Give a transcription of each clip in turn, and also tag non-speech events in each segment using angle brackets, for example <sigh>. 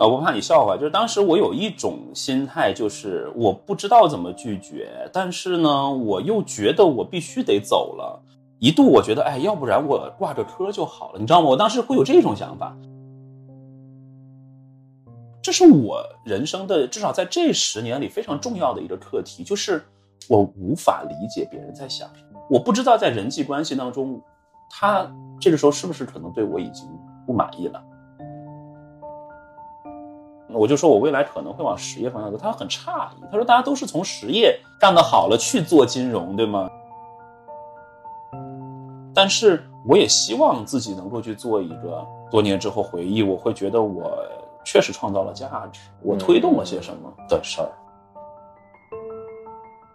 啊，不怕你笑话，就是当时我有一种心态，就是我不知道怎么拒绝，但是呢，我又觉得我必须得走了。一度我觉得，哎，要不然我挂个科就好了，你知道吗？我当时会有这种想法。这是我人生的至少在这十年里非常重要的一个课题，就是我无法理解别人在想什么，我不知道在人际关系当中，他这个时候是不是可能对我已经不满意了。我就说我未来可能会往实业方向走，他很诧异，他说大家都是从实业干得好了去做金融，对吗？但是我也希望自己能够去做一个多年之后回忆，我会觉得我确实创造了价值，我推动了些什么的事儿。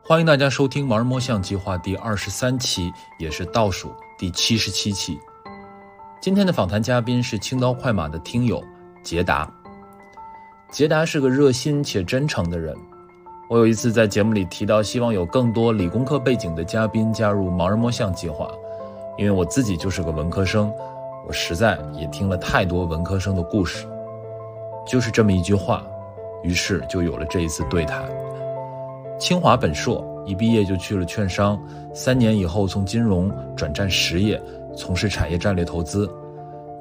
欢迎大家收听《盲人摸象计划》第二十三期，也是倒数第七十七期。今天的访谈嘉宾是青刀快马的听友捷达。捷达是个热心且真诚的人。我有一次在节目里提到，希望有更多理工科背景的嘉宾加入盲人摸象计划。因为我自己就是个文科生，我实在也听了太多文科生的故事，就是这么一句话，于是就有了这一次对谈。清华本硕，一毕业就去了券商，三年以后从金融转战实业，从事产业战略投资。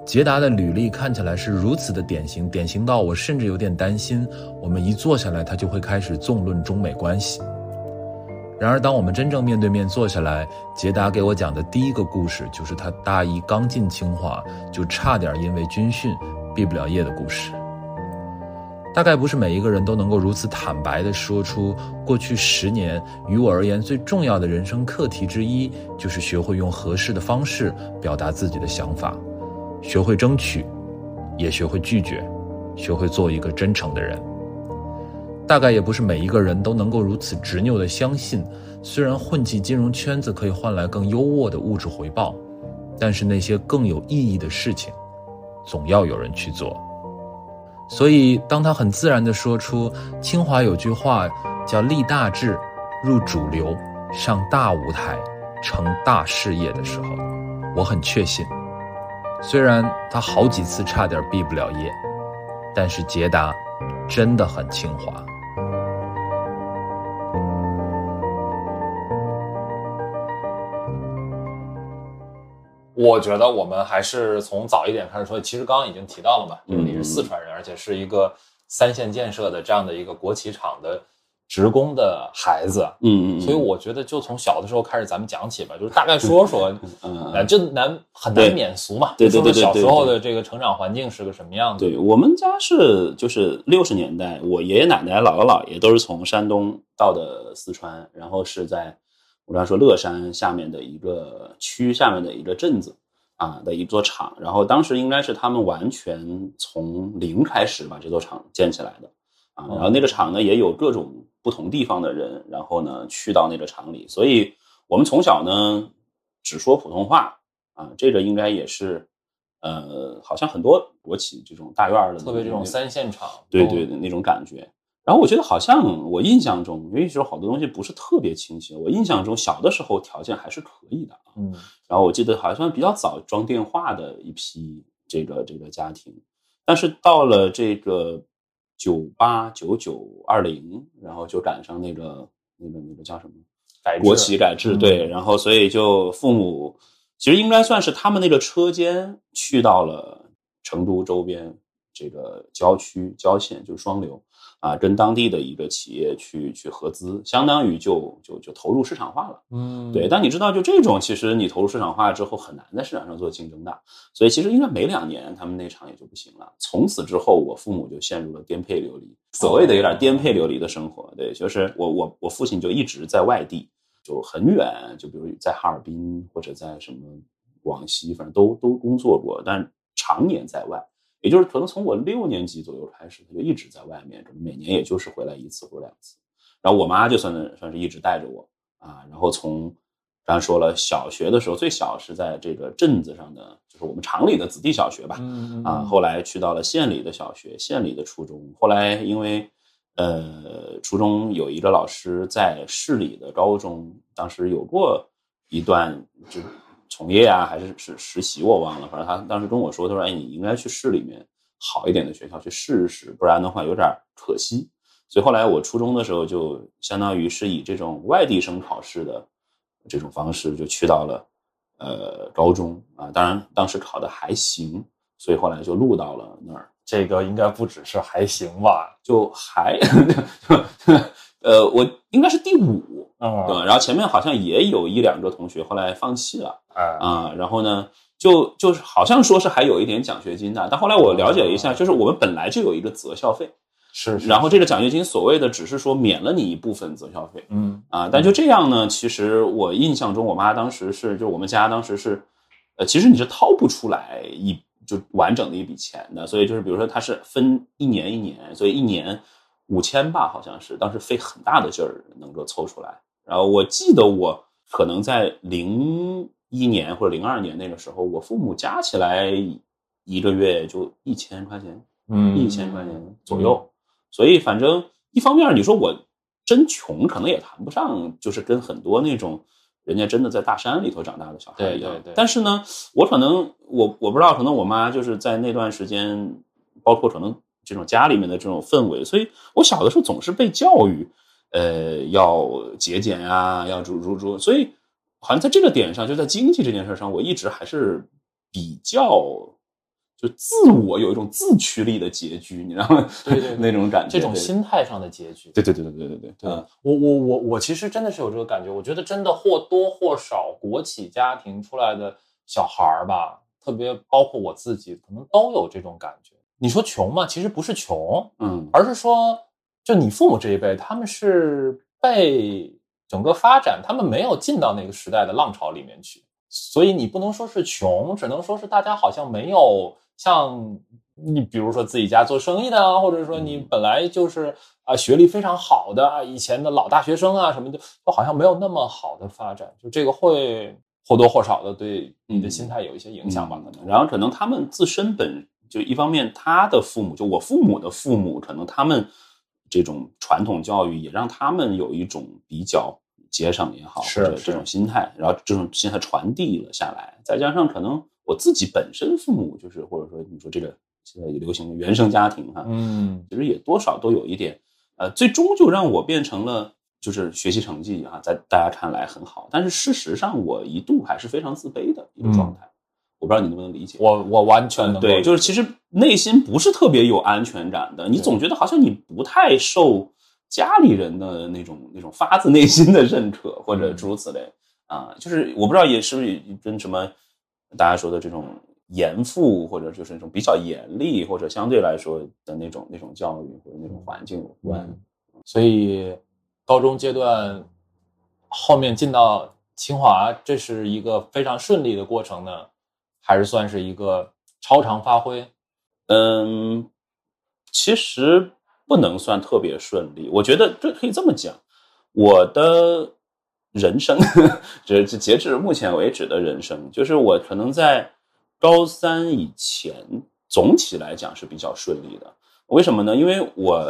捷达的履历看起来是如此的典型，典型到我甚至有点担心，我们一坐下来，他就会开始纵论中美关系。然而，当我们真正面对面坐下来，捷达给我讲的第一个故事，就是他大一刚进清华就差点因为军训毕不了业的故事。大概不是每一个人都能够如此坦白地说出，过去十年于我而言最重要的人生课题之一，就是学会用合适的方式表达自己的想法，学会争取，也学会拒绝，学会做一个真诚的人。大概也不是每一个人都能够如此执拗地相信，虽然混迹金融圈子可以换来更优渥的物质回报，但是那些更有意义的事情，总要有人去做。所以，当他很自然地说出清华有句话叫“立大志，入主流，上大舞台，成大事业”的时候，我很确信，虽然他好几次差点毕不了业，但是捷达真的很清华。我觉得我们还是从早一点开始说。其实刚刚已经提到了嘛，就是你是四川人，而且是一个三线建设的这样的一个国企厂的职工的孩子。嗯嗯。所以我觉得就从小的时候开始，咱们讲起吧，就是大概说说，嗯，这难很难免俗嘛。对对对对。小时候的这个成长环境是个什么样子？对我们家是就是六十年代，我爷爷奶奶、姥姥姥爷都是从山东到的四川，然后是在。我刚才说乐山下面的一个区下面的一个镇子啊的一座厂，然后当时应该是他们完全从零开始把这座厂建起来的啊，然后那个厂呢也有各种不同地方的人，然后呢去到那个厂里，所以我们从小呢只说普通话啊，这个应该也是呃，好像很多国企这种大院的，特别这种三线厂，对对的那种感觉。然后我觉得好像我印象中，因为时候好多东西不是特别清晰。我印象中小的时候条件还是可以的嗯。然后我记得好像比较早装电话的一批这个这个家庭，但是到了这个九八九九二零，然后就赶上那个那个那个叫什么改国企改制，对，然后所以就父母其实应该算是他们那个车间去到了成都周边这个郊区郊县，就是双流。啊，跟当地的一个企业去去合资，相当于就就就投入市场化了。嗯，对。但你知道，就这种，其实你投入市场化之后，很难在市场上做竞争的。所以，其实应该没两年，他们那厂也就不行了。从此之后，我父母就陷入了颠沛流离，所谓的有点颠沛流离的生活。对，就是我我我父亲就一直在外地，就很远，就比如在哈尔滨或者在什么广西，反正都都工作过，但常年在外。也就是可能从我六年级左右开始，他就一直在外面，每年也就是回来一次或者两次。然后我妈就算算是一直带着我啊。然后从刚才说了，小学的时候最小是在这个镇子上的，就是我们厂里的子弟小学吧。啊，后来去到了县里的小学、县里的初中。后来因为呃初中有一个老师在市里的高中，当时有过一段就。从业啊，还是是实习，我忘了。反正他当时跟我说，他说：“哎，你应该去市里面好一点的学校去试试，不然的话有点可惜。所以后来我初中的时候就相当于是以这种外地生考试的这种方式就去到了呃高中啊，当然当时考的还行，所以后来就录到了那儿。这个应该不只是还行吧？就还，<laughs> 呃，我应该是第五，嗯，对，然后前面好像也有一两个同学后来放弃了哎，啊，然后呢，就就是好像说是还有一点奖学金的，但后来我了解了一下，就是我们本来就有一个择校费，是，是然后这个奖学金所谓的只是说免了你一部分择校费嗯啊，但就这样呢，其实我印象中我妈当时是，就我们家当时是，呃，其实你是掏不出来一。就完整的一笔钱的，所以就是比如说它是分一年一年，所以一年五千吧，好像是当时费很大的劲儿能够凑出来。然后我记得我可能在零一年或者零二年那个时候，我父母加起来一个月就一千块钱，嗯，一千块钱左右。所以反正一方面你说我真穷，可能也谈不上，就是跟很多那种。人家真的在大山里头长大的小孩一样，但是呢，我可能我我不知道，可能我妈就是在那段时间，包括可能这种家里面的这种氛围，所以我小的时候总是被教育，呃，要节俭啊，要如如如，所以好像在这个点上，就在经济这件事上，我一直还是比较。就自我有一种自驱力的拮据，你知道吗？对对，那种感觉，这种心态上的拮据。对对对对对对对。嗯，我我我我其实真的是有这个感觉，我觉得真的或多或少国企家庭出来的小孩儿吧，特别包括我自己，可能都有这种感觉。你说穷嘛，其实不是穷，嗯，而是说，就你父母这一辈，他们是被整个发展，他们没有进到那个时代的浪潮里面去，所以你不能说是穷，只能说是大家好像没有。像你比如说自己家做生意的啊，或者说你本来就是啊学历非常好的啊，以前的老大学生啊什么的，都好像没有那么好的发展，就这个会或多或少的对你的心态有一些影响吧？可能，然后可能他们自身本就一方面，他的父母就我父母的父母，可能他们这种传统教育也让他们有一种比较节省也好，或者这种心态，然后这种心态传递了下来，再加上可能。我自己本身父母就是，或者说你说这个现在也流行的原生家庭哈，嗯，其实也多少都有一点，呃，最终就让我变成了就是学习成绩啊，在大家看来很好，但是事实上我一度还是非常自卑的一个状态。我不知道你能不能理解，我我完全能对，就是其实内心不是特别有安全感的，你总觉得好像你不太受家里人的那种那种发自内心的认可或者诸如此类啊，就是我不知道也是不是跟什么。大家说的这种严父，或者就是那种比较严厉，或者相对来说的那种那种教育或者那种环境有关。所以高中阶段后面进到清华，这是一个非常顺利的过程呢，还是算是一个超常发挥？嗯，其实不能算特别顺利。我觉得这可以这么讲，我的。人生，<laughs> 这这截至目前为止的人生，就是我可能在高三以前，总体来讲是比较顺利的。为什么呢？因为我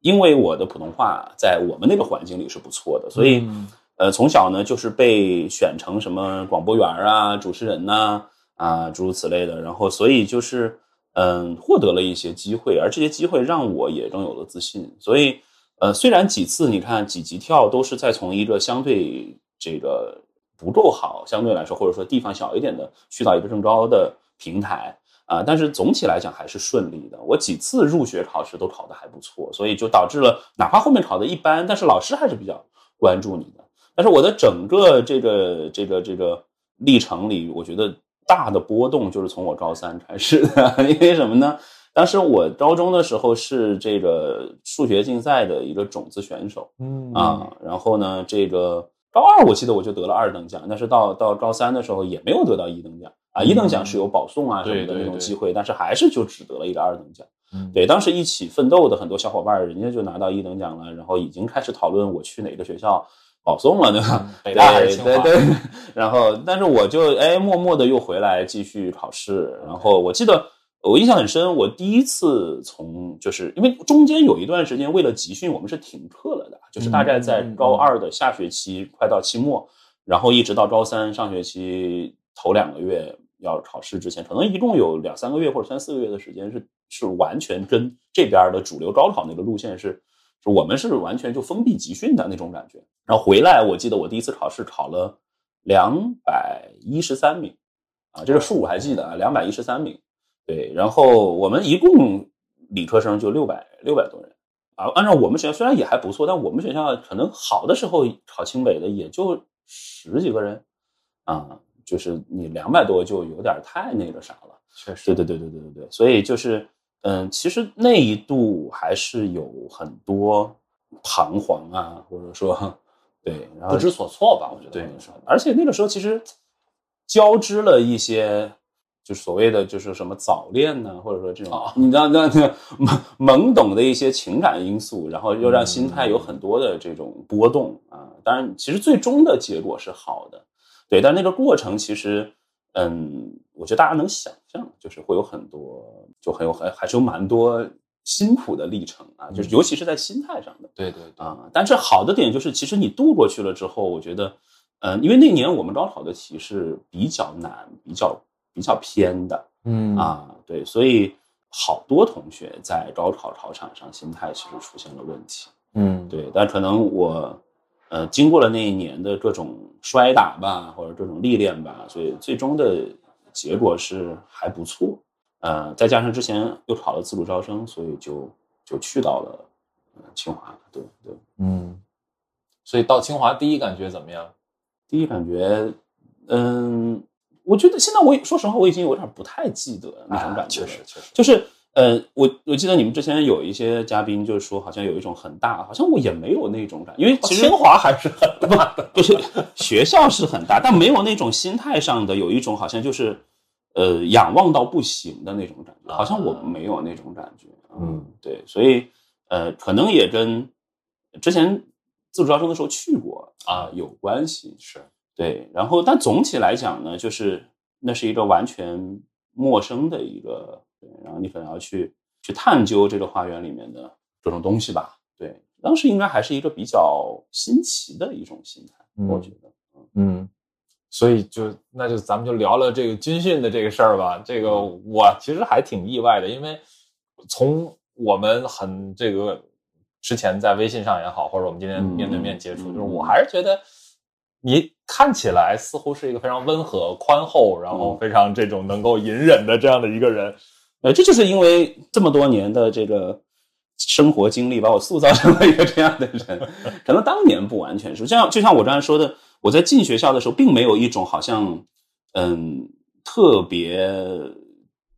因为我的普通话在我们那个环境里是不错的，所以呃从小呢就是被选成什么广播员啊、主持人呐啊啊诸如此类的，然后所以就是嗯获得了一些机会，而这些机会让我也更有了自信，所以。呃，虽然几次你看几级跳都是在从一个相对这个不够好，相对来说或者说地方小一点的去到一个更高的平台啊，但是总体来讲还是顺利的。我几次入学考试都考得还不错，所以就导致了哪怕后面考的一般，但是老师还是比较关注你的。但是我的整个这个这个这个历程里，我觉得大的波动就是从我高三开始的，<laughs> 因为什么呢？当时我高中的时候是这个数学竞赛的一个种子选手，嗯啊，然后呢，这个高二我记得我就得了二等奖，但是到到高三的时候也没有得到一等奖啊，一等奖是有保送啊什么的那种机会，但是还是就只得了一个二等奖。对，当时一起奋斗的很多小伙伴，人家就拿到一等奖了，然后已经开始讨论我去哪个学校保送了，对吧？<laughs> 北大还是清华？对对。<laughs> 然后，但是我就哎默默的又回来继续考试，然后我记得。我印象很深，我第一次从就是因为中间有一段时间为了集训，我们是停课了的，就是大概在高二的下学期快到期末，然后一直到高三上学期头两个月，要考试之前，可能一共有两三个月或者三四个月的时间是是完全跟这边的主流高考那个路线是，是我们是完全就封闭集训的那种感觉。然后回来，我记得我第一次考试考了两百一十三名，啊，这个数我还记得啊，两百一十三名。对，然后我们一共理科生就六百六百多人啊。按照我们学校虽然也还不错，但我们学校可能好的时候考清北的也就十几个人啊，就是你两百多就有点太那个啥了。确实，对对对对对对对，所以就是嗯，其实那一度还是有很多彷徨啊，或者说对，然后不知所措吧？我觉得对而且那个时候其实交织了一些，就是所谓的就是什么早恋呢，或者说这种、哦你知道那那懵懵懂的一些情感因素，然后又让心态有很多的这种波动啊。当然，其实最终的结果是好的，对，但那个过程其实，嗯，我觉得大家能想象，就是会有很多，就很有很还是有蛮多辛苦的历程啊，就是尤其是在心态上的。对对对，啊，但是好的点就是，其实你度过去了之后，我觉得，嗯、因为那年我们高考的题是比较难、比较比较偏的。嗯。啊，对，所以好多同学在高考考场上心态其实出现了问题，嗯，对，但可能我，呃，经过了那一年的各种摔打吧，或者这种历练吧，所以最终的结果是还不错，呃，再加上之前又考了自主招生，所以就就去到了呃清华，对对。嗯，所以到清华第一感觉怎么样？第一感觉，嗯，我觉得现在我也说实话，我已经有点不太记得那种感觉了。确实确实，就是呃，我我记得你们之前有一些嘉宾就是说，好像有一种很大，好像我也没有那种感觉，因为清华还是很大的，就是学校是很大，但没有那种心态上的有一种好像就是呃仰望到不行的那种感觉，好像我们没有那种感觉。嗯，对，所以呃，可能也跟之前自主招生的时候去过啊有关系。是，对，然后但总体来讲呢，就是那是一个完全陌生的一个，对，然后你可能要去去探究这个花园里面的各种东西吧。对，当时应该还是一个比较新奇的一种心态，嗯我觉得。嗯，所以就那就咱们就聊聊这个军训的这个事儿吧。这个我其实还挺意外的，因为从我们很这个之前在微信上也好，或者我们今天嗯面对面接触，嗯就是我还是觉得你看起来似乎是一个非常温和、宽厚，然后嗯非常这种能够隐忍的这样的一个人。呃，这就是因为这么多年的这个生活经历，把我塑造成了一个这样的人。可能当年不完全是，就像就像我刚才说的，我在进学校的时候，并没有一种好像嗯特别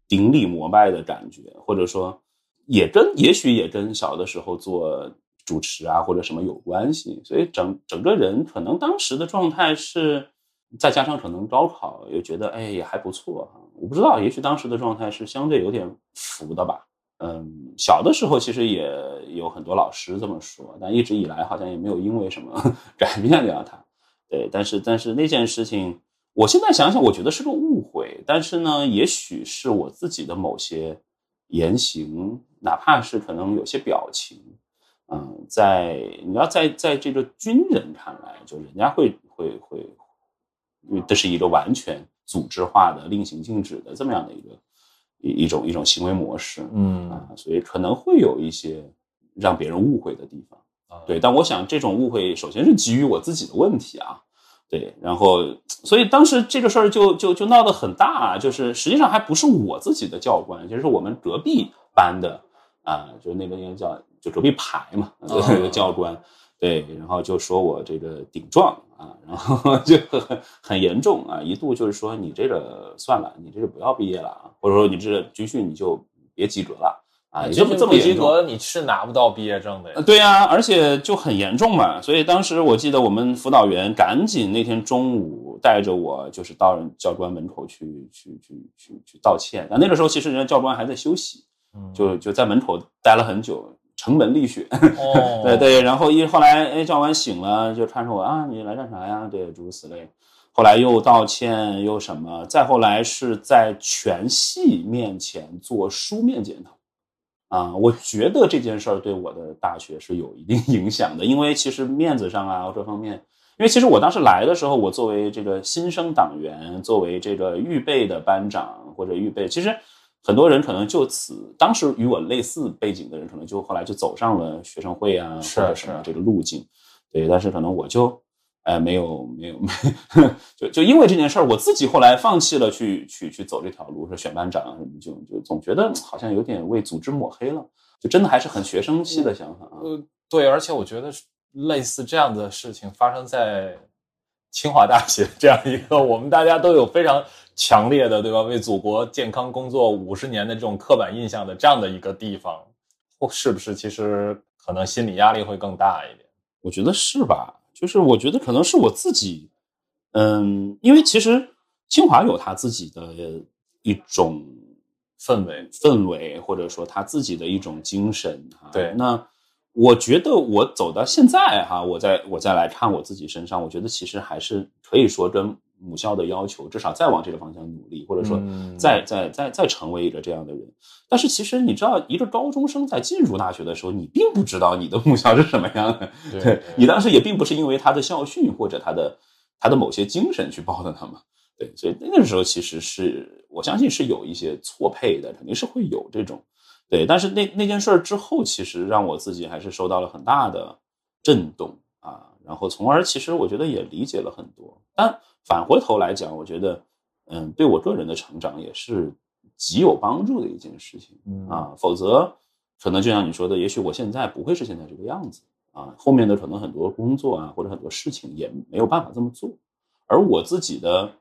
顶礼膜拜的感觉，或者说也跟也许也跟小的时候做主持啊或者什么有关系，所以整整个人可能当时的状态是，再加上可能高考又觉得哎也还不错啊，我不知道，也许当时的状态是相对有点浮的吧。嗯，小的时候其实也有很多老师这么说，但一直以来好像也没有因为什么 <laughs> 改变掉它。对，但是但是那件事情，我现在想想，我觉得是个误会。但是呢，也许是我自己的某些言行，哪怕是可能有些表情，嗯，在你要在在这个军人看来，就人家会会会，因为这是一个完全组织化的、令行禁止的这么样的一个一一种一种行为模式。嗯啊，所以可能会有一些让别人误会的地方。啊对，但我想这种误会首先是基于我自己的问题啊，对，然后所以当时这个事儿就就就闹得很大，就是实际上还不是我自己的教官，就是我们隔壁班的啊，就是那边应该叫就隔壁排嘛，哦。那个教官，对，然后就说我这个顶撞啊，然后 <laughs> 就很很严重啊，一度就是说你这个算了，你这个不要毕业了啊，或者说你这个军训你就别及格了啊，也就这么不及严重。格，你是拿不到毕业证的呀呃。对呀、而且就很严重嘛，所以当时我记得我们辅导员赶紧那天中午带着我，就是到教官门口去去去去去道歉。但那个时候其实人家教官还在休息，嗯就就在门口待了很久，城门立雪。哦，<laughs> 对对，然后一后来哎教官醒了，就看着我啊，你来干啥呀？对，诸如此类。后来又道歉又什么，再后来是在全系面前做书面检讨。啊，我觉得这件事儿对我的大学是有一定 <laughs> 影响的，因为其实面子上啊这方面，因为其实我当时来的时候，我作为这个新生党员，作为这个预备的班长或者预备，其实很多人可能就此，当时与我类似背景的人，可能就后来就走上了学生会啊，是或者什么这个路径。对，但是可能我就，哎，没有没有没，<laughs> 就就因为这件事儿，我自己后来放弃了去去去走这条路，说选班长啊什么，就就总觉得好像有点为组织抹黑了，就真的还是很学生气的想法啊。呃，对，而且我觉得类似这样的事情发生在清华大学这样一个我们大家都有非常强烈的，对吧？为祖国健康工作五十年的这种刻板印象的这样的一个地方，或是不是其实可能心理压力会更大一点？我觉得是吧？就是我觉得可能是我自己，嗯，因为其实清华有他自己的一种氛围，氛围，或者说他自己的一种精神哈。对那我觉得我走到现在哈，我再我再来看我自己身上，我觉得其实还是可以说跟母校的要求，至少再往这个方向努力，或者说嗯再再再再成为一个这样的人。但是其实你知道，一个高中生在进入大学的时候，你并不知道你的 <laughs> 母校是什么样的。对对你当时也并不是因为他的校训或者他的他的某些精神去报的他嘛。对，所以那个时候其实是我相信是有一些错配的，肯定是会有这种。对，但是那那件事儿之后，其实让我自己还是受到了很大的震动啊，然后从而其实我觉得也理解了很多。但返回头来讲，我觉得嗯，对我个人的成长也是极有帮助的一件事情。嗯啊，否则可能就像你说的，也许我现在不会是现在这个样子啊，后面的可能很多工作啊或者很多事情也没有办法这么做，而我自己的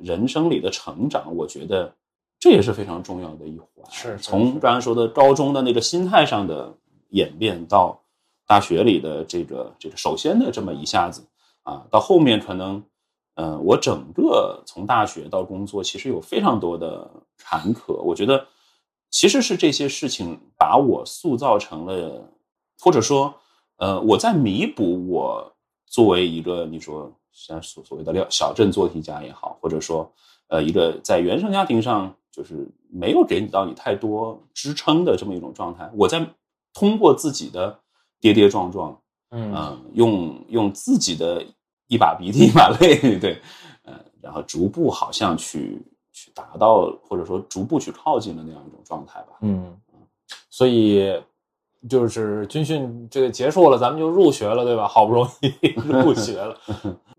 人生里的成长，我觉得这也是非常重要的一环。是是从刚才说的高中的那个心态上的演变，到大学里的这个这个首先的这么一下子啊，到后面可能。嗯，我整个从大学到工作，其实有非常多的坎坷。我觉得，其实是这些事情把我塑造成了，或者说，呃，我在弥补我作为一个你说像所所谓的料小镇做题家也好，或者说，呃，一个在原生家庭上就是没有给你到你太多支撑的这么一种状态。我在通过自己的跌跌撞撞，嗯嗯，用用自己的一把鼻涕一把泪，<laughs> 对，呃，然后逐步好像去去达到，或者说逐步去靠近的那样一种状态吧。嗯，所以就是军训这个结束了，咱们就入学了，对吧？好不容易 <laughs> 入学了，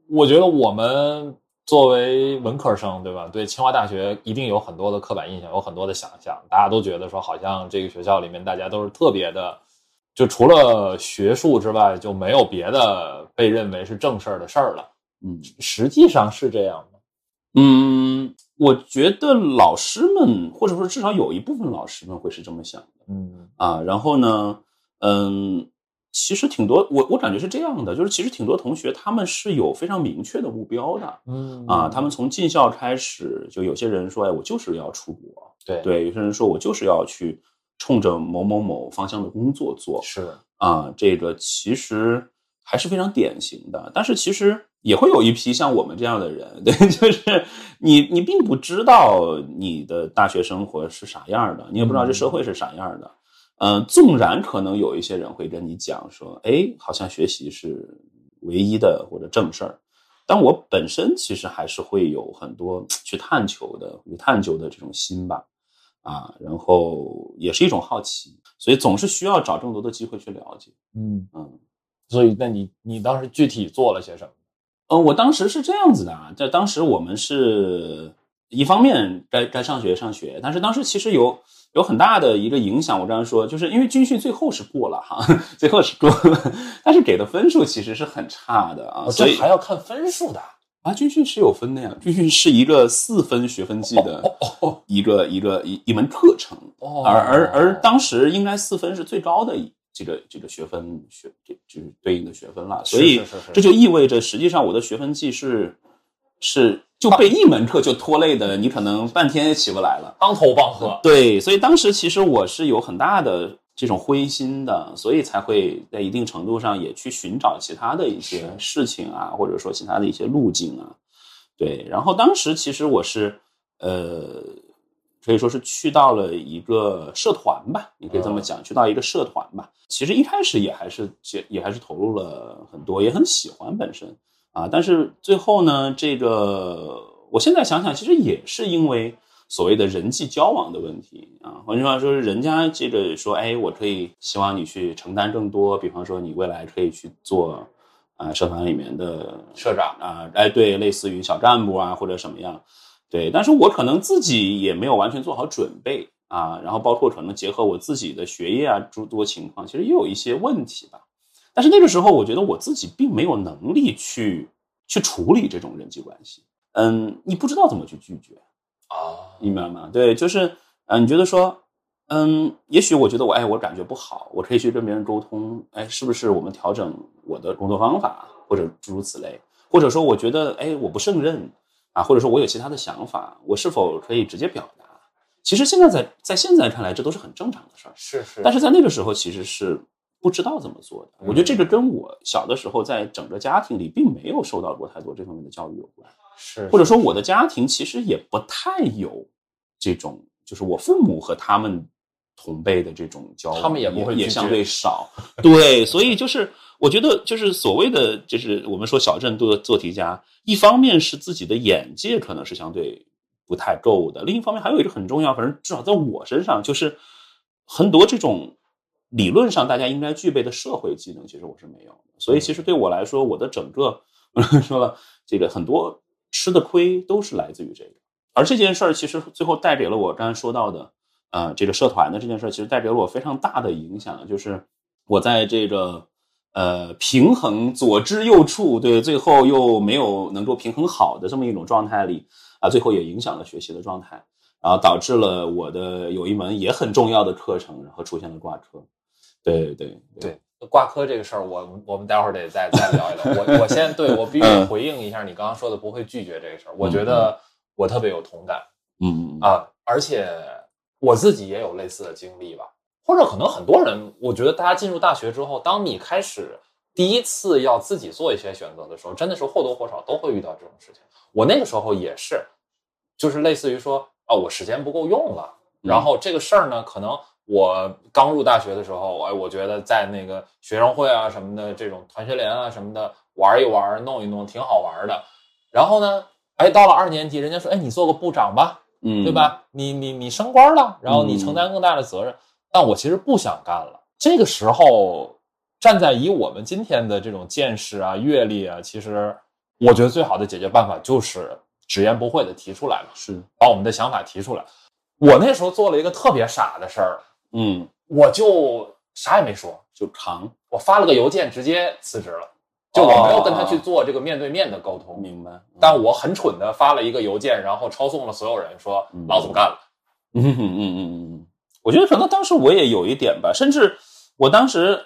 我觉得我们作为文科生，对吧？对清华大学一定有很多的刻板印象，有很多的想象，大家都觉得说，好像这个学校里面大家都是特别的。就除了学术之外，就没有别的被认为是正事儿的事儿了。嗯实际上是这样吗？嗯，我觉得老师们，或者说至少有一部分老师们会是这么想的嗯啊。然后呢，嗯，其实挺多，我我感觉是这样的，就是其实挺多同学他们是有非常明确的目标的。嗯啊，他们从进校开始，就有些人说，哎，我就是要出国，对对，有些人说我就是要去冲着某某某方向的工作做是啊，这个其实还是非常典型的。但是其实也会有一批像我们这样的人，<laughs> 对，就是你你并不知道你的大学生活是啥样的，你也不知道这社会是啥样的。嗯、纵然可能有一些人会跟你讲说，哎，好像学习是唯一的或者正事儿，但我本身其实还是会有很多去探求的、去探究的这种心吧，啊，然后也是一种好奇，所以总是需要找更多的机会去了解。嗯，嗯所以那你你当时具体做了些什么？嗯，我当时是这样子的啊，在当时我们是一方面该该上学上学，但是当时其实有有很大的一个影响。我这样说，就是因为军训最后是过了哈，<laughs> 最后是过了，<laughs> 但是给的分数其实是很差的啊，所以还要看分数的。啊，军训是有分的呀，军训是一个四分学分制的一个一个一一门课程，哦而而而当时应该四分是最高的一这个这个学分学这就是对应的学分了，所以这就意味着实际上我的学分计是是就被一门课就拖累的，你可能半天也起不来了。当头棒喝。对，所以当时其实我是有很大的这种灰心的，所以才会在一定程度上也去寻找其他的一些事情啊，或者说其他的一些路径啊。对，然后当时其实我是呃，可以说是去到了一个社团吧，你可以这么讲，去到一个社团吧。其实一开始也还是也也还是投入了很多，也很喜欢本身啊。但是最后呢，这个我现在想想，其实也是因为所谓的人际交往的问题啊。换句话说，人家这个说，哎，我可以希望你去承担更多，比方说你未来可以去做啊社团里面的社长啊，哎，对，类似于小干部啊或者什么样，对。但是我可能自己也没有完全做好准备。啊，然后包括可能结合我自己的学业啊诸多情况，其实也有一些问题吧。但是那个时候，我觉得我自己并没有能力去去处理这种人际关系。嗯，你不知道怎么去拒绝啊，明白吗？对，就是嗯，你觉得说，嗯，也许我觉得我哎，我感觉不好，我可以去跟别人沟通，哎，是不是我们调整我的工作方法，或者诸如此类，或者说我觉得哎，我不胜任啊，或者说我有其他的想法，我是否可以直接表达？其实现在在在现在看来，这都是很正常的事儿。是是，但是在那个时候其实是不知道怎么做的。我觉得这个跟我小的时候在整个家庭里并没有受到过太多这方面的教育有关。是，或者说我的家庭其实也不太有这种，就是我父母和他们同辈的这种交往，他们也不会也相对少。对，所以就是我觉得就是所谓的就是我们说小镇做做题家，一方面是自己的眼界可能是相对。不太够的。另一方面，还有一个很重要，反正至少在我身上，就是很多这种理论上大家应该具备的社会技能，其实我是没有的。所以，其实对我来说，我的整个 <laughs> 说了这个很多吃的亏都是来自于这个。而这件事儿，其实最后带给了我刚才说到的，呃，这个社团的这件事儿，其实带给了我非常大的影响，就是我在这个呃平衡左支右绌，对，最后又没有能够平衡好的这么一种状态里。啊，最后也影响了学习的状态，然后导致了我的有一门也很重要的课程，然后出现了挂科。对对对，挂科这个事儿，我我们待会儿得再再聊一聊。我我先对我必须回应一下你刚刚说的不会拒绝这个事儿，我觉得我特别有同感。嗯啊，而且我自己也有类似的经历吧，或者可能很多人，我觉得大家进入大学之后，当你开始第一次要自己做一些选择的时候，真的是或多或少都会遇到这种事情。我那个时候也是，就是类似于说啊，我时间不够用了。然后这个事儿呢，可能我刚入大学的时候，哎，我觉得在那个学生会啊什么的这种团学联啊什么的玩一玩、弄一弄，挺好玩的。然后呢，哎，到了二年级，人家说，哎，你做个部长吧，嗯，对吧？你你你升官了，然后你承担更大的责任。但我其实不想干了。这个时候，站在以我们今天的这种见识啊、阅历啊，其实。我觉得最好的解决办法就是直言不讳的提出来嘛，是把我们的想法提出来。我那时候做了一个特别傻的事儿，嗯，我就啥也没说，就扛，我发了个邮件直接辞职了，就我没有跟他去做这个面对面的沟通，明白？但我很蠢的发了一个邮件，然后抄送了所有人，说老子不干了。嗯嗯嗯嗯嗯，我觉得可能当时我也有一点吧，甚至。我当时，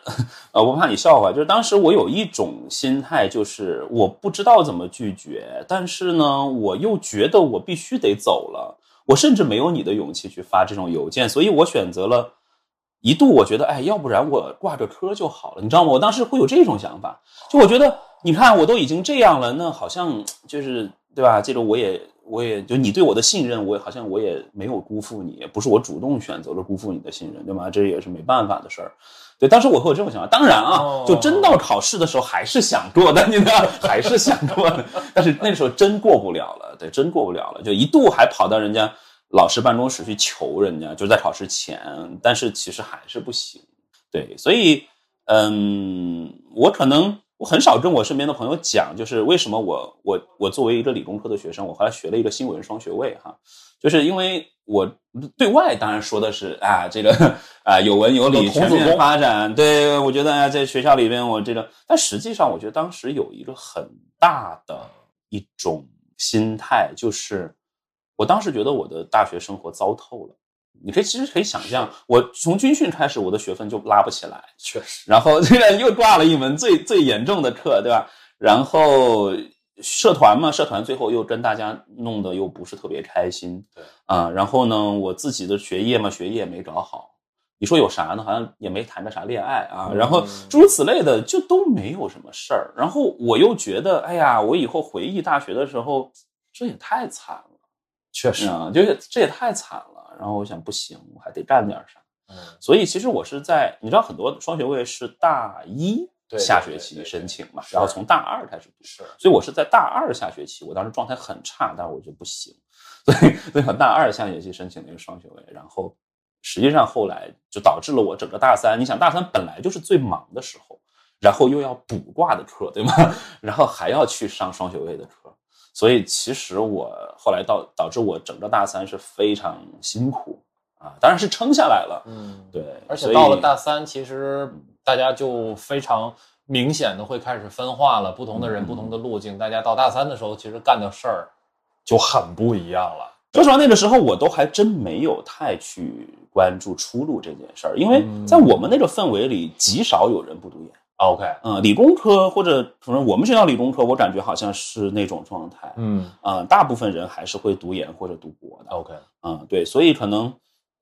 呃，我怕你笑话，就是当时我有一种心态，就是我不知道怎么拒绝，但是呢，我又觉得我必须得走了，我甚至没有你的勇气去发这种邮件，所以我选择了，一度我觉得，哎，要不然我挂着科就好了，你知道吗？我当时会有这种想法，就我觉得，你看我都已经这样了，那好像 <tsk> 就是对吧？这个我也。我也就你对我的信任，我好像我也没有辜负你，不是我主动选择了辜负你的信任，对吗？这也是没办法的事儿。对，当时我会有这种想法。当然啊，就真到考试的时候，还是想过的，你知道，<laughs> 还是想过的。但是那个时候真过不了了，对，真过不了了，就一度还跑到人家老师办公室去求人家，就在考试前，但是其实还是不行。对，所以，嗯，我可能。我很少跟我身边的朋友讲，就是为什么我我我作为一个理工科的学生，我后来学了一个新闻双学位哈，就是因为我对外当然说的是啊这个啊有文有理全面发展，对我觉得在学校里边我这个，但实际上我觉得当时有一个很大的一种心态，就是我当时觉得我的大学生活糟透了。你可以其实可以想象，我从军训开始，我的学分就拉不起来，确实。然后这个又挂了一门最最严重的课，对吧？然后社团嘛，社团最后又跟大家弄得又不是特别开心，对啊。然后呢，我自己的学业嘛，学业没搞好。你说有啥呢？好像也没谈个啥恋爱啊。然后诸如此类的，就都没有什么事儿。然后我又觉得，哎呀，我以后回忆大学的时候，这也太惨了。确实啊，就是这也太惨了。然后我想不行，我还得干点啥。嗯，所以其实我是在，你知道，很多双学位是大一下学期申请嘛，然后从大二开始读，是所以我是在大二下学期，我当时状态很差，但是我就不行，所以所以我大二下学期申请了一个双学位，然后实际上后来就导致了我整个大三，你想大三本来就是最忙的时候，然后又要补挂的课，对吗？<laughs> 然后还要去上双学位的课，所以其实我后来导导致我整个大三是非常辛苦啊，当然是撑下来了，嗯，对，而且到了大三，其实大家就非常明显的会开始分化了，不同的人、嗯不同的路径，大家到大三的时候，其实干的事儿就很不一样了。说实话，那个时候我都还真没有太去关注出路这件事儿，因为嗯在我们那个氛围里，极少有人不读研。OK，嗯，理工科或者反正我们学校理工科，我感觉好像是那种状态。嗯啊，大部分人还是会读研或者读博的。，OK，嗯，对，所以可能，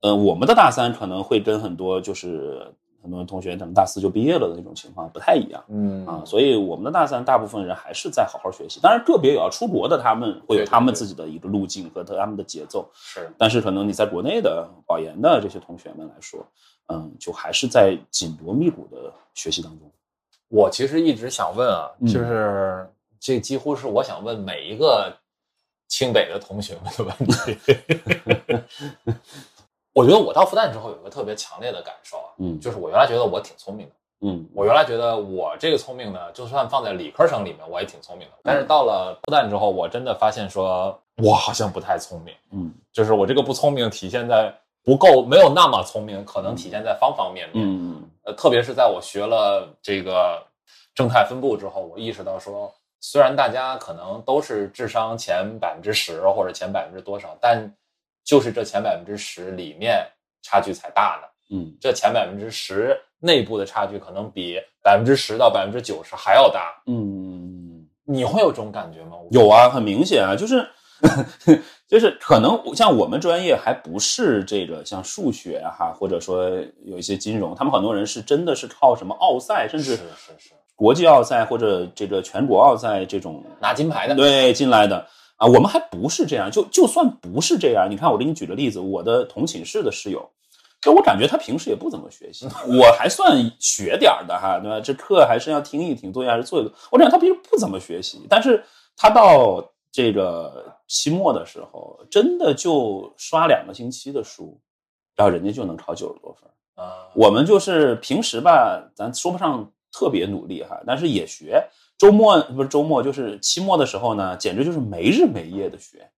呃，我们的大三可能会跟很多就是很多同学他们大四就毕业了的那种情况不太一样。嗯啊，所以我们的大三大部分人还是在好好学习，当然个别有要出国的，他们会有他们自己的一个路径和他们的节奏。是但是可能你在国内的保研的这些同学们来说，嗯，就还是在紧锣密鼓的学习当中。我其实一直想问啊，嗯就是这几乎是我想问每一个清北的同学们的问题。<laughs> 我觉得我到复旦之后有一个特别强烈的感受啊，嗯就是我原来觉得我挺聪明的。嗯我原来觉得我这个聪明呢，就算放在理科生里面，我也挺聪明的。但是到了复旦之后，我真的发现说，我好像不太聪明。嗯就是我这个不聪明体现在不够，没有那么聪明，可能体现在方方面面。嗯呃，特别是在我学了这个正态分布之后，我意识到说，虽然大家可能都是智商前百分之十或者前百分之多少，但就是这前百分之十里面差距才大呢。嗯这前百分之十内部的差距可能比百分之十到百分之九十还要大。嗯，你会有这种感觉吗？有啊，很明显啊，就是 <laughs> 就是可能像我们专业还不是这个像数学啊哈，或者说有一些金融，他们很多人是真的是靠什么奥赛，甚至是是是，国际奥赛或者这个全国奥赛这种拿金牌的，对进来的啊，我们还不是这样。就就算不是这样，你看我给你举个例子，我的同寝室的室友，就我感觉他平时也不怎么学习，<laughs> 我还算学点儿的哈，对吧？这课还是要听一听，作业还是做一做。我感觉他平时不怎么学习，但是他到这个期末的时候，真的就刷两个星期的书，然后人家就能考九十多分。啊，我们就是平时吧，咱说不上特别努力哈，但是也学。周末不是周末，就是期末的时候呢，简直就是没日没夜的学，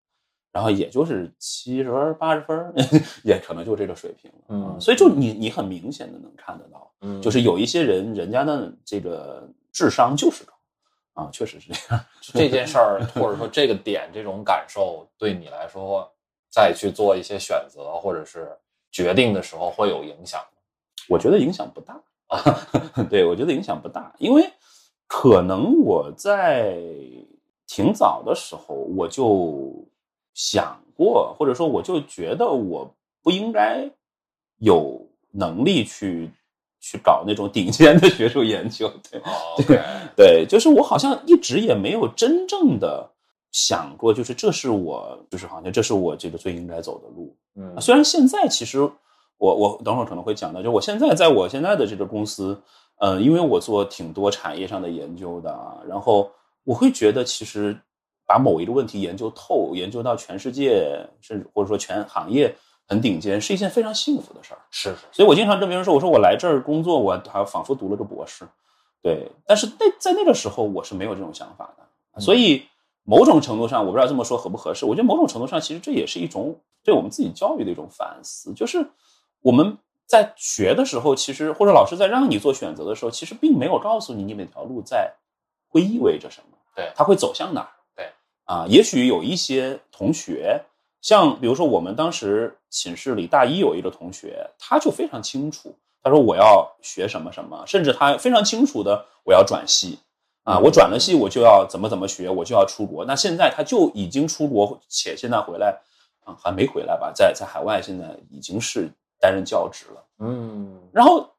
然后也就是七十分、八十分，<laughs> 也可能就这个水平了。嗯所以就你你很明显的能看得到，嗯就是有一些人人家的这个智商就是高啊，确实是这样。这件事儿，或者说这个点，这种感受对你来说，再去做一些选择或者是决定的时候会有影响吗？<laughs> 我觉得影响不大啊，<laughs> 对我觉得影响不大，因为可能我在挺早的时候我就想过，或者说我就觉得我不应该有能力去去搞那种顶尖的学术研究，对。OK，对，就是我好像一直也没有真正的想过，就是这是我，就是好像这是我这个最应该走的路。嗯虽然现在其实我我等会儿可能会讲到，就我现在在我现在的这个公司，呃，因为我做挺多产业上的研究的啊，然后我会觉得其实把某一个问题研究透，研究到全世界，甚至或者说全行业很顶尖，是一件非常幸福的事儿。是是所以我经常跟别人说，我说我来这儿工作，我还仿佛读了个博士，对。但是那在那个时候，我是没有这种想法的。所以某种程度上，我不知道这么说合不合适。我觉得某种程度上，其实这也是一种对我们自己教育的一种反思，就是我们在学的时候，其实或者老师在让你做选择的时候，其实并没有告诉你你哪条路在会意味着什么，对它会走向哪儿。对啊，也许有一些同学。像比如说，我们当时寝室里大一有一个同学，他就非常清楚，他说我要学什么什么，甚至他非常清楚的我要转系啊，我转了系我就要怎么怎么学，我就要出国。那现在他就已经出国，且现在回来啊，还没回来吧，在在海外现在已经是担任教职了。嗯然后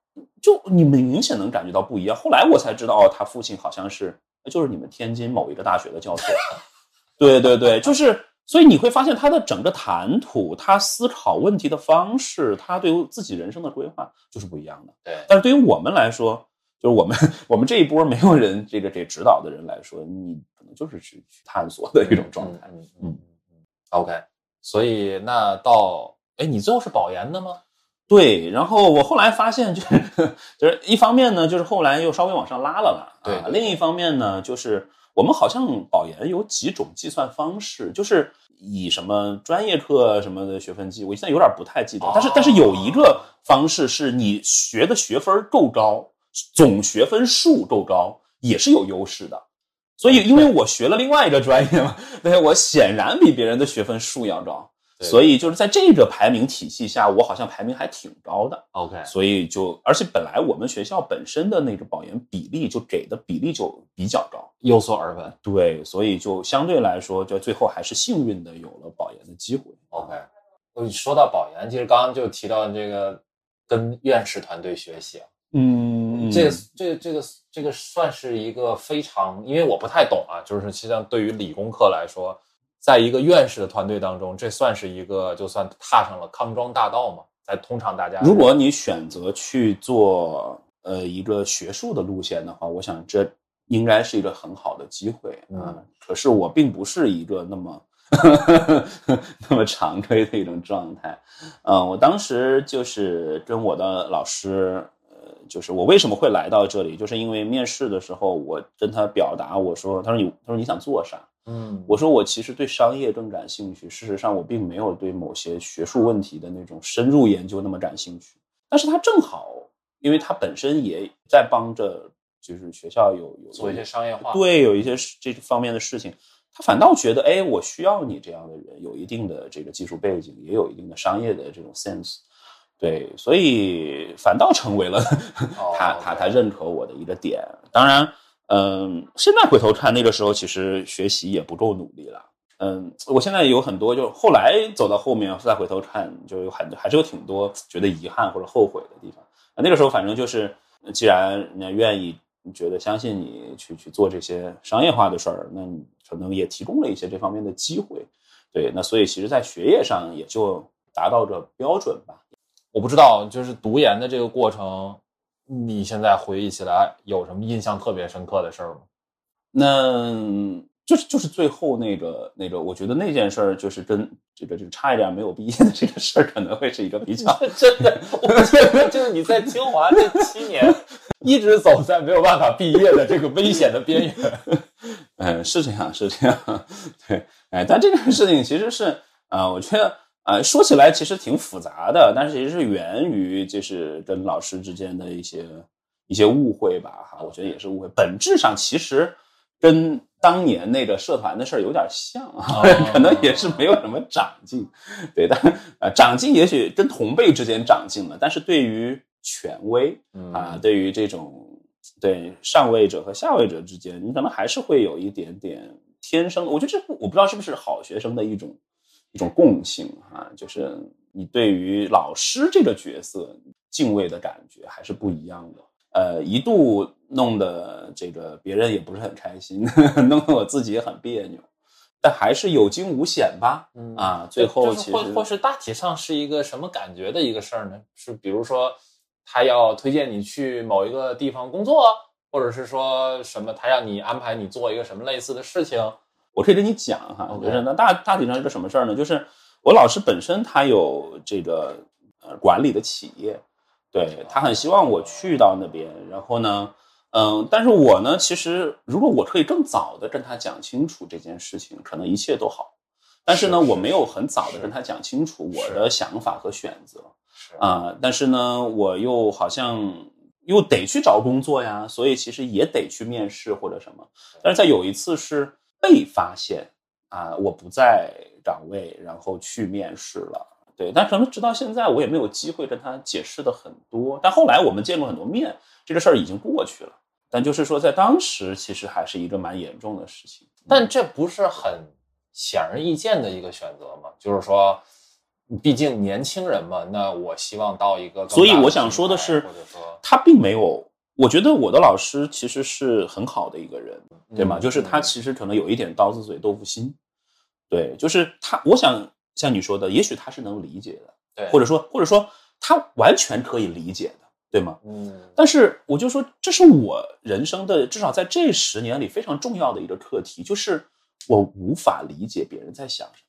就你们明显能感觉到不一样。后来我才知道，哦，他父亲好像是就是你们天津某一个大学的教授。<laughs> 对对对，就是，所以你会发现他的整个谈吐，他思考问题的方式，他对于自己人生的规划就是不一样的。对但是对于我们来说，<laughs> 就是我们 <laughs> 我们这一波没有人这个这指导的人来说，你可能就是去去探索的一种状态。嗯嗯嗯嗯。OK，所以那到哎，你最后是保研的吗？对，然后我后来发现，就 <laughs> 是就是一方面呢，就是后来又稍微往上拉了拉，对。另一方面呢，就是我们好像保研有几种计算方式，就是以什么专业课什么的学分计，我现在有点不太记得。但是但是有一个方式是你学的学分够高，总学分数够高，也是有优势的。所以因为我学了另外一个专业嘛，<laughs> 对我显然比别人的学分数要高。所以就是在这个排名体系下，我好像排名还挺高的。OK，所以就而且本来我们学校本身的那个保研比例就给的比例就比较高，有所耳闻。对，所以就相对来说，就最后还是幸运的有了保研的机会。OK，说到保研，其实刚刚就提到这个跟院士团队学习，嗯，这这这个这个算是一个非常，因为我不太懂啊，就是实际上对于理工科来说。在一个院士的团队当中，这算是一个就算踏上了康庄大道嘛？在通常大家，如果你选择去做呃一个学术的路线的话，我想这应该是一个很好的机会啊。可是我并不是一个那么 <laughs> 那么常规的一种状态，嗯，我当时就是跟我的老师，呃，就是我为什么会来到这里，就是因为面试的时候，我跟他表达我说，他说你他说你想做啥？嗯，我说我其实对商业更感兴趣。事实上，我并没有对某些学术问题的那种深入研究那么感兴趣。但是他正好，因为他本身也在帮着，就是学校有有做一些商业化，对，有一些这方面的事情，他反倒觉得，哎，我需要你这样的人，有一定的这个技术背景，也有一定的商业的这种 sense，对，所以反倒成为了他他他认可我的一个点。当然。嗯，现在回头看，那个时候其实学习也不够努力了。嗯，我现在有很多，就后来走到后面再回头看，就有很还是有挺多觉得遗憾或者后悔的地方。那个时候反正就是，既然人家愿意觉得相信你去去做这些商业化的事儿，那你可能也提供了一些这方面的机会。对，那所以其实，在学业上也就达到这标准吧。我不知道，就是读研的这个过程。你现在回忆起来有什么印象特别深刻的事儿吗？那就是就是最后那个那个，我觉得那件事儿就是跟这个这个差一点没有毕业的这个事儿，可能会是一个比较 <laughs> 真的。我觉得就是你在清华这七年 <laughs> 一直走在没有办法毕业的这个危险的边缘。<laughs> 嗯，是这样，是这样。对，哎，但这件事情其实是啊，我觉得。啊，说起来其实挺复杂的，但是其实是源于就是跟老师之间的一些一些误会吧，哈，我觉得也是误会。本质上其实跟当年那个社团的事儿有点像啊，<laughs> 可能也是没有什么长进，对，但呃，长进也许跟同辈之间长进了，但是对于权威啊，对于这种对上位者和下位者之间，你可能还是会有一点点天生，我觉得这我不知道是不是好学生的一种。一种共性哈，就是你对于老师这个角色敬畏的感觉还是不一样的。呃，一度弄得这个别人也不是很开心，<laughs> 弄得我自己也很别扭，但还是有惊无险吧。啊，最后其实或或是大体上是一个什么感觉的一个事儿呢？是比如说他要推荐你去某一个地方工作，或者是说什么他让你安排你做一个什么类似的事情。我可以跟你讲哈，就是那大大体上是个什么事儿呢？就是我老师本身他有这个呃管理的企业，对他很希望我去到那边，然后呢，嗯，但是我呢，其实如果我可以更早的跟他讲清楚这件事情，可能一切都好。但是呢，我没有很早的跟他讲清楚我的想法和选择，啊，但是呢，我又好像又得去找工作呀，所以其实也得去面试或者什么。但是在有一次是。被发现啊，我不在岗位，然后去面试了。对，但可能直到现在，我也没有机会跟他解释的很多。但后来我们见过很多面，这个事儿已经过去了。但就是说，在当时，其实还是一个蛮严重的事情。但这不是很显而易见的一个选择吗？就是说，毕竟年轻人嘛，那我希望到一个。所以我想说的是，他并没有。我觉得我的老师其实是很好的一个人，对吗？就是他其实可能有一点刀子嘴豆腐心，对，就是他。我想像你说的，也许他是能理解的，对，或者说或者说他完全可以理解的，对吗？嗯但是我就说，这是我人生的至少在这十年里非常重要的一个课题，就是我无法理解别人在想什么。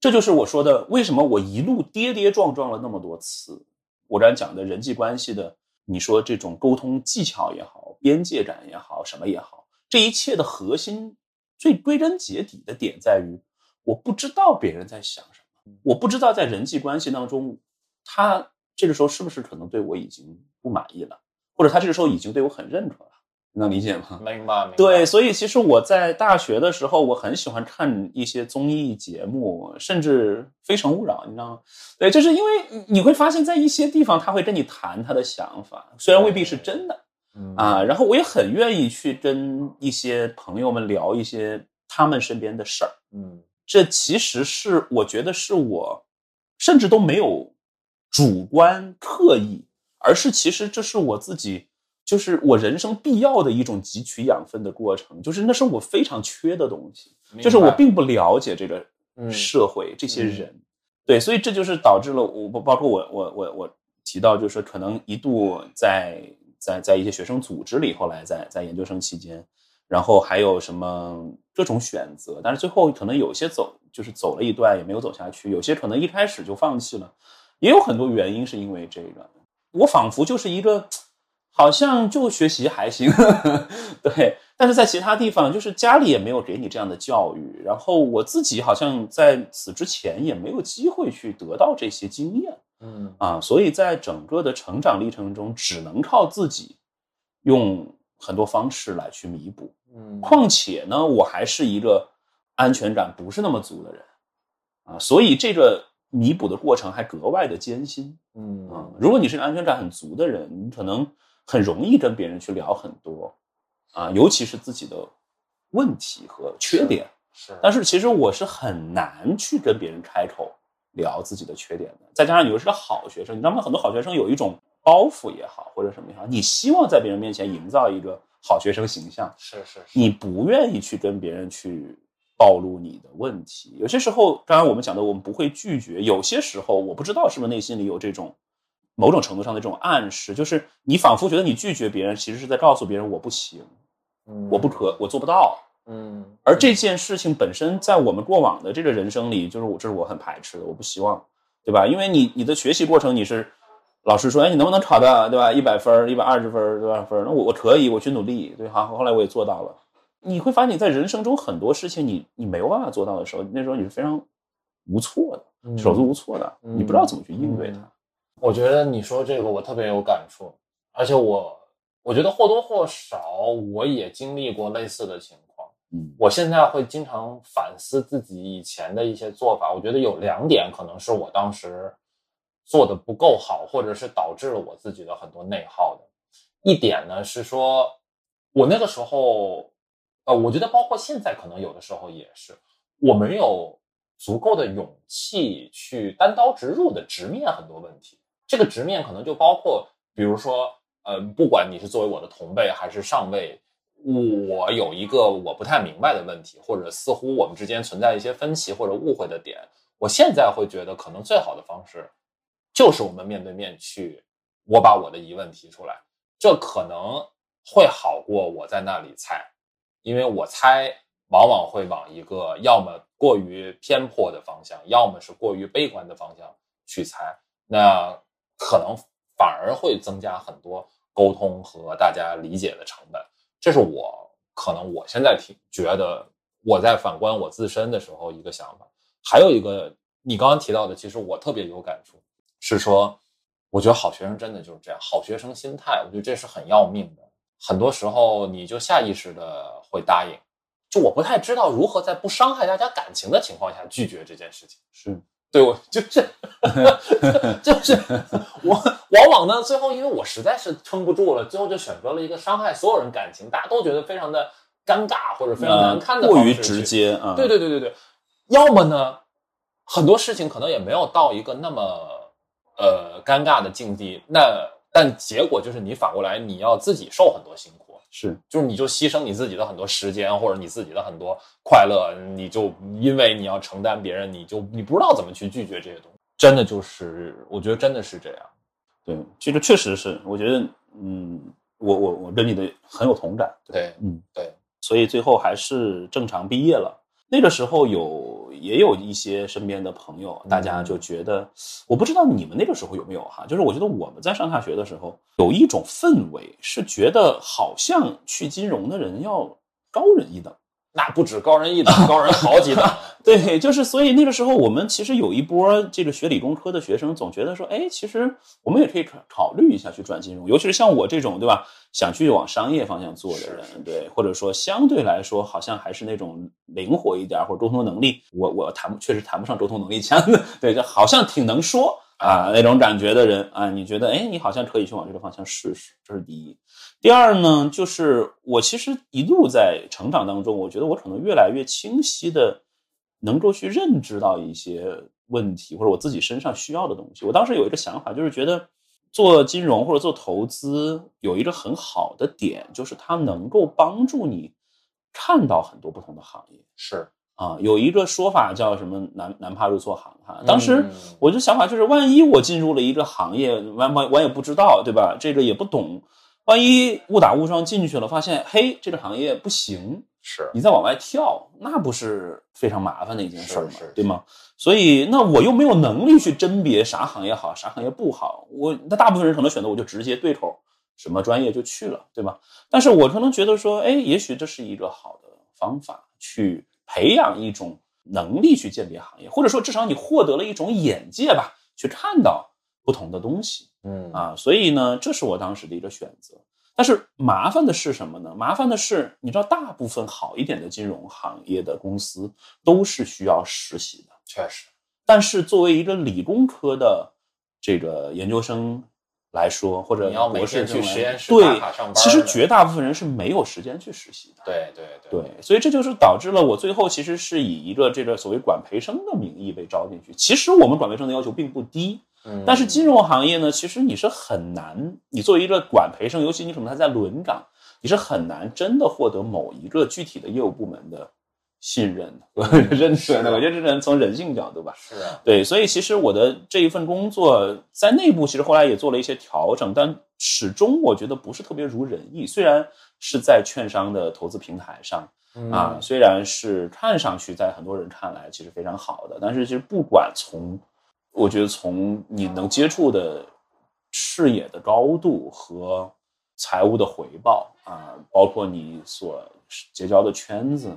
这就是我说的，为什么我一路跌跌撞撞了那么多次。我刚才讲的人际关系的，你说这种沟通技巧也好，边界感也好，什么也好，这一切的核心，最归根结底的点在于，我不知道别人在想什么，我不知道在人际关系当中，他这个时候是不是可能对我已经不满意了，或者他这个时候已经对我很认可了，你能理解吗？明白明白。对，所以其实我在大学的时候，我很喜欢看一些综艺节目，甚至《非诚勿扰》，你知道吗？对，就是因为你会发现在一些地方他会跟你谈他的想法，虽然未必是真的嗯啊。然后我也很愿意去跟一些朋友们聊一些他们身边的事儿。嗯这其实是我觉得是我，甚至都没有主观刻意，而是其实这是我自己，就是我人生必要的一种汲取养分的过程，就是那是我非常缺的东西，就是我并不了解这个嗯社会、这些人，对，所以这就是导致了我包括我我我我提到，就是可能一度在在在一些学生组织里，后来在在研究生期间。然后还有什么各种选择，但是最后可能有些走就是走了一段也没有走下去，有些可能一开始就放弃了，也有很多原因是因为这个。我仿佛就是一个好像就学习还行，<laughs> 对，但是在其他地方就是家里也没有给你这样的教育，然后我自己好像在此之前也没有机会去得到这些经验。嗯。啊，所以在整个的成长历程中，只能靠自己用很多方式来去弥补。嗯。况且呢，我还是一个安全感不是那么足的人。啊，所以这个弥补的过程还格外的艰辛。嗯。啊。如果你是个安全感很足的人，你可能很容易跟别人去聊很多啊，尤其是自己的问题和缺点。是，但是其实我是很难去跟别人开口聊自己的缺点的。再加上你又是个好学生，你知道吗？很多好学生有一种包袱也好，或者什么也好，你希望在别人面前营造一个好学生形象，是是是，你不愿意去跟别人去暴露你的问题。有些时候，刚刚我们讲的，我们不会拒绝。有些时候，我不知道是不是内心里有这种某种程度上的这种暗示，就是你仿佛觉得你拒绝别人，其实是在告诉别人我不行，嗯我不可，我做不到。嗯，而这件事情本身，在我们过往的这个人生里，就是我这是我很排斥的，我不希望，对吧？因为你你的学习过程，你是老师说，哎，你能不能考到，对吧？一百分，一百二十分，多少分？那我我可以，我去努力，对，好，后来我也做到了。你会发现你在人生中很多事情你，你没有办法做到的时候，那时候你是非常无措的，嗯手足无措的，嗯你不知道怎么去应对它。我觉得你说这个我特别有感触，而且我我觉得或多或少我也经历过类似的情况。嗯我现在会经常反思自己以前的一些做法，我觉得有两点可能是我当时做的不够好，或者是导致了我自己的很多内耗的。一点呢是说，我那个时候，呃，我觉得包括现在可能有的时候也是，我没有足够的勇气去单刀直入的直面很多问题。这个直面可能就包括，比如说，呃，不管你是作为我的同辈还是上位，我有一个我不太明白的问题，或者似乎我们之间存在一些分歧或者误会的点，我现在会觉得可能最好的方式就是我们面对面去，我把我的疑问提出来，这可能会好过我在那里猜，因为我猜往往会往一个要么过于偏颇的方向，要么是过于悲观的方向去猜，那可能反而会增加很多沟通和大家理解的成本。这是我可能我现在挺觉得我在反观我自身的时候一个想法。还有一个你刚刚提到的，其实我特别有感触，是说我觉得好学生真的就是这样，好学生心态，我觉得这是很要命的。很多时候你就下意识的会答应，就我不太知道如何在不伤害大家感情的情况下拒绝这件事情。是，对我就是 <laughs> 就是我往往呢，最后因为我实在是撑不住了，最后就选择了一个伤害所有人感情，大家都觉得非常的尴尬或者非常难堪的呃过于直接啊。对对对对对，要么呢，很多事情可能也没有到一个那么呃尴尬的境地，那但结果就是你反过来你要自己受很多辛苦，是就是你就牺牲你自己的很多时间或者你自己的很多快乐，你就因为你要承担别人，你就你不知道怎么去拒绝这些东西，真的就是我觉得真的是这样。对，这个确实是，我觉得，嗯，我我我跟你的很有同感。对，嗯，对，所以最后还是正常毕业了。那个时候有也有一些身边的朋友，大家就觉得，我不知道你们那个时候有没有哈，就是我觉得我们在上大学的时候有一种氛围，是觉得好像去金融的人要高人一等。那不止高人一等，高人好几等。<laughs> 对，就是所以那个时候我们其实有一波这个学理工科的学生，总觉得说，哎，其实我们也可以考考虑一下去转金融，尤其是像我这种，对吧？想去往商业方向做的人，对，或者说相对来说好像还是那种灵活一点或者沟通能力，我我谈确实谈不上沟通能力强的，对，就好像挺能说啊那种感觉的人啊，你觉得，哎，你好像可以去往这个方向试试，这是第一。第二呢，就是我其实一路在成长当中，我觉得我可能越来越清晰的能够去认知到一些问题，或者我自己身上需要的东西。我当时有一个想法，就是觉得做金融或者做投资有一个很好的点，就是它能够帮助你看到很多不同的行业。是啊，有一个说法叫什么“难难怕入错行”哈。当时我的想法就是，万一我进入了一个行业，完完我也不知道，对吧？这个也不懂。万一误打误撞进去了，发现嘿，这个行业不行，是你再往外跳，那不是非常麻烦的一件事吗？对吗？所以，那我又没有能力去甄别啥行业好，啥行业不好。我那大部分人可能选择我就直接对口什么专业就去了，对吧？但是我可能觉得说，哎，也许这是一个好的方法，去培养一种能力去鉴别行业，或者说至少你获得了一种眼界吧，去看到。不同的东西，嗯啊，所以呢，这是我当时的一个选择。但是麻烦的是什么呢？麻烦的是，你知道，大部分好一点的金融行业的公司都是需要实习的，确实。但是作为一个理工科的这个研究生来说，或者博士去实验室对，其实绝大部分人是没有时间去实习的。对对对，所以这就是导致了我最后其实是以一个这个所谓管培生的名义被招进去。其实我们管培生的要求并不低。但是金融行业呢，其实你是很难，你作为一个管培生，尤其你可能还在轮岗，你是很难真的获得某一个具体的业务部门的信任、<laughs> 认可的。我觉得这是从人性角度吧。是啊，对，所以其实我的这一份工作在内部其实后来也做了一些调整，但始终我觉得不是特别如人意。虽然是在券商的投资平台上啊，虽然是看上去在很多人看来其实非常好的，但是其实不管从我觉得从你能接触的视野的高度和财务的回报啊，包括你所结交的圈子，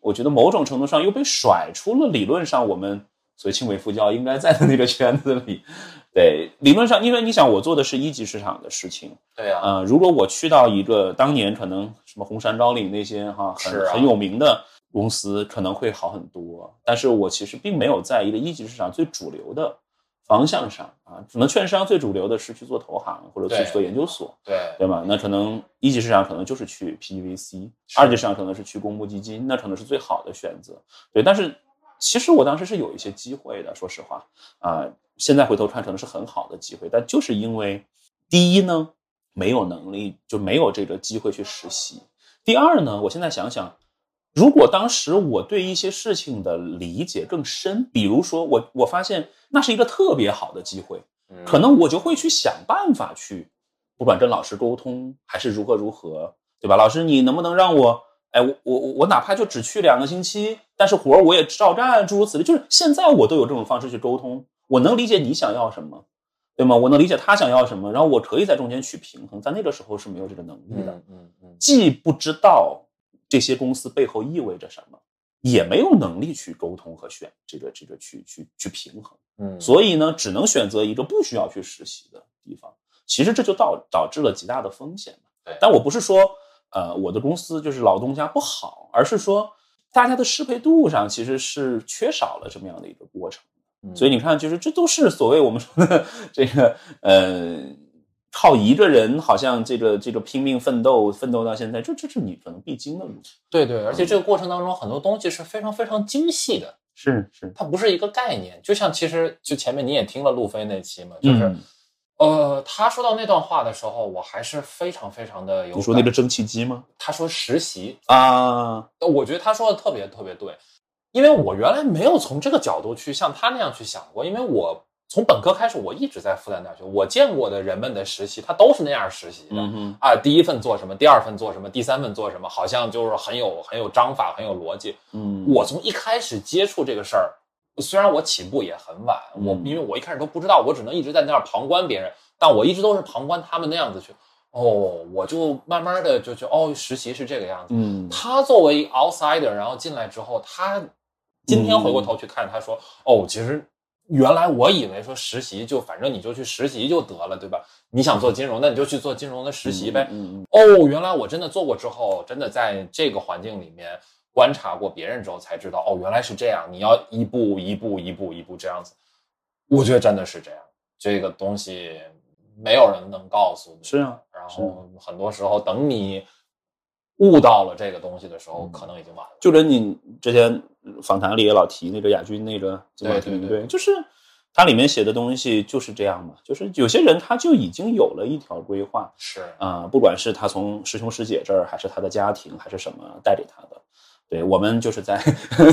我觉得某种程度上又被甩出了理论上我们所谓清北复交应该在的那个圈子里。对，理论上，因为你想，我做的是一级市场的事情。对呀。呃，如果我去到一个当年可能什么红山高岭那些哈很很有名的。公司可能会好很多，但是我其实并没有在一个一级市场最主流的方向上啊，可能券商最主流的是去做投行或者去做研究所，对对吧？那可能一级市场可能就是去 PEVC，二级市场可能是去公募基金，那可能是最好的选择。对，但是其实我当时是有一些机会的，说实话啊，现在回头看可能是很好的机会，但就是因为第一呢没有能力，就没有这个机会去实习；第二呢，我现在想想。如果当时我对一些事情的理解更深，比如说我我发现那是一个特别好的机会，可能我就会去想办法去，不管跟老师沟通还是如何如何，对吧？老师，你能不能让我，哎，我我我哪怕就只去两个星期，但是活儿我也照干，诸如此类。就是现在我都有这种方式去沟通，我能理解你想要什么，对吗？我能理解他想要什么，然后我可以在中间取平衡，在那个时候是没有这个能力的，嗯嗯，既不知道。这些公司背后意味着什么，也没有能力去沟通和选这个这个去去去平衡，嗯，所以呢，只能选择一个不需要去实习的地方。其实这就导导致了极大的风险对，但我不是说，呃，我的公司就是老东家不好，而是说大家的适配度上其实是缺少了这么样的一个过程。所以你看，就是这都是所谓我们说的这个，呃。靠一个人，好像这个这个拼命奋斗，奋斗到现在，这这是你可能必经的路。对对，而且这个过程当中，很多东西是非常非常精细的。是是，它不是一个概念。就像其实就前面你也听了路飞那期嘛，就是，呃，他说到那段话的时候，我还是非常非常的有。你说那个蒸汽机吗？他说实习啊，我觉得他说的特别特别对，因为我原来没有从这个角度去像他那样去想过，因为我。从本科开始，我一直在复旦大学，我见过的人们的实习，他都是那样实习的。嗯啊，第一份做什么，第二份做什么，第三份做什么，好像就是很有很有章法，很有逻辑。嗯，我从一开始接触这个事儿，虽然我起步也很晚，我嗯因为我一开始都不知道，我只能一直在那儿旁观别人，但我一直都是旁观他们那样子去。哦，我就慢慢的就觉得，哦，实习是这个样子。嗯他作为 outsider，然后进来之后，他今天回过头去看，他说，哦，其实原来我以为说实习就反正你就去实习就得了，对吧？你想做金融，那你就去做金融的实习呗。嗯哦，原来我真的做过之后，真的在这个环境里面观察过别人之后，才知道哦，原来是这样。你要一步一步一步一步这样子，我觉得真的是这样。这个东西没有人能告诉你。是啊，然后很多时候等你悟到了这个东西的时候，可能已经晚了。就跟你之前访谈里也老提那个亚军那个金马对就是它里面写的东西就是这样嘛，就是有些人他就已经有了一条规划是啊、不管是他从师兄师姐这儿，还是他的家庭，还是什么带给他的，对我们就是在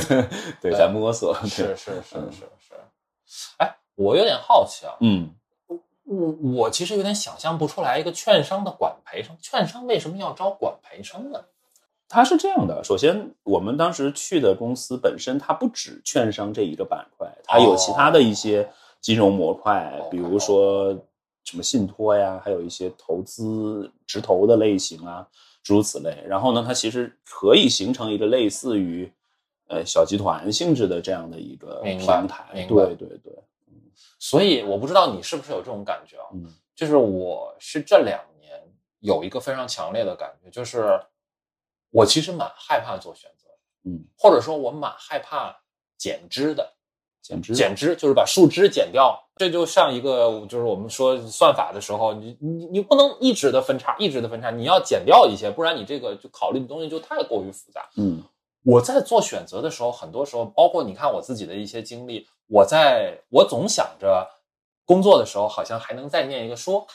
<laughs> 对在摸索，是是是是是。哎，我有点好奇啊，嗯我我其实有点想象不出来一个券商的管培生，券商为什么要招管培生呢？它是这样的，首先我们当时去的公司本身它不止券商这一个板块，它有其他的一些金融模块，哦比如说什么信托呀，还有一些投资直投的类型啊，诸如此类。然后呢，它其实可以形成一个类似于呃小集团性质的这样的一个平台。对对对，所以我不知道你是不是有这种感觉啊？嗯就是我是这两年有一个非常强烈的感觉，就是我其实蛮害怕做选择的，嗯，或者说我蛮害怕减脂的。减枝减脂就是把树枝减掉，这就像一个就是我们说算法的时候，你你你不能一直的分叉，一直的分叉，你要减掉一些，不然你这个就考虑的东西就太过于复杂。嗯我在做选择的时候，很多时候，包括你看我自己的一些经历，我在我总想着工作的时候好像还能再念一个书，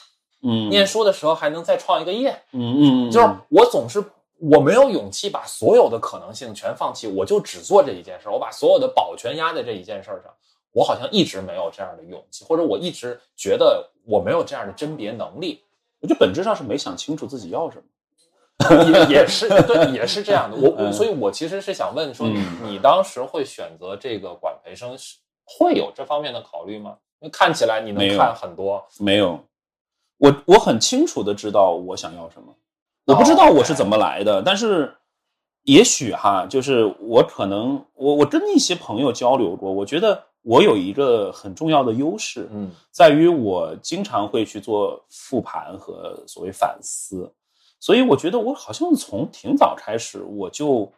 嗯念书的时候还能再创一个业，嗯嗯，就是我总是我没有勇气把所有的可能性全放弃，我就只做这一件事儿，我把所有的宝全压在这一件事儿上。我好像一直没有这样的勇气，或者我一直觉得我没有这样的甄别能力，我觉得本质上是没想清楚自己要什么。也也是对，也是这样的。我 <laughs> 我嗯所以，我其实是想问说，你当时会选择这个管培生是会有这方面的考虑吗？因为看起来你能看很多，没有，我我很清楚的知道我想要什么，我不知道我是怎么来的，但是也许哈，就是我可能我我跟一些朋友交流过，我觉得我有一个很重要的优势，嗯在于我经常会去做复盘和所谓反思，所以我觉得我好像从挺早开始，我就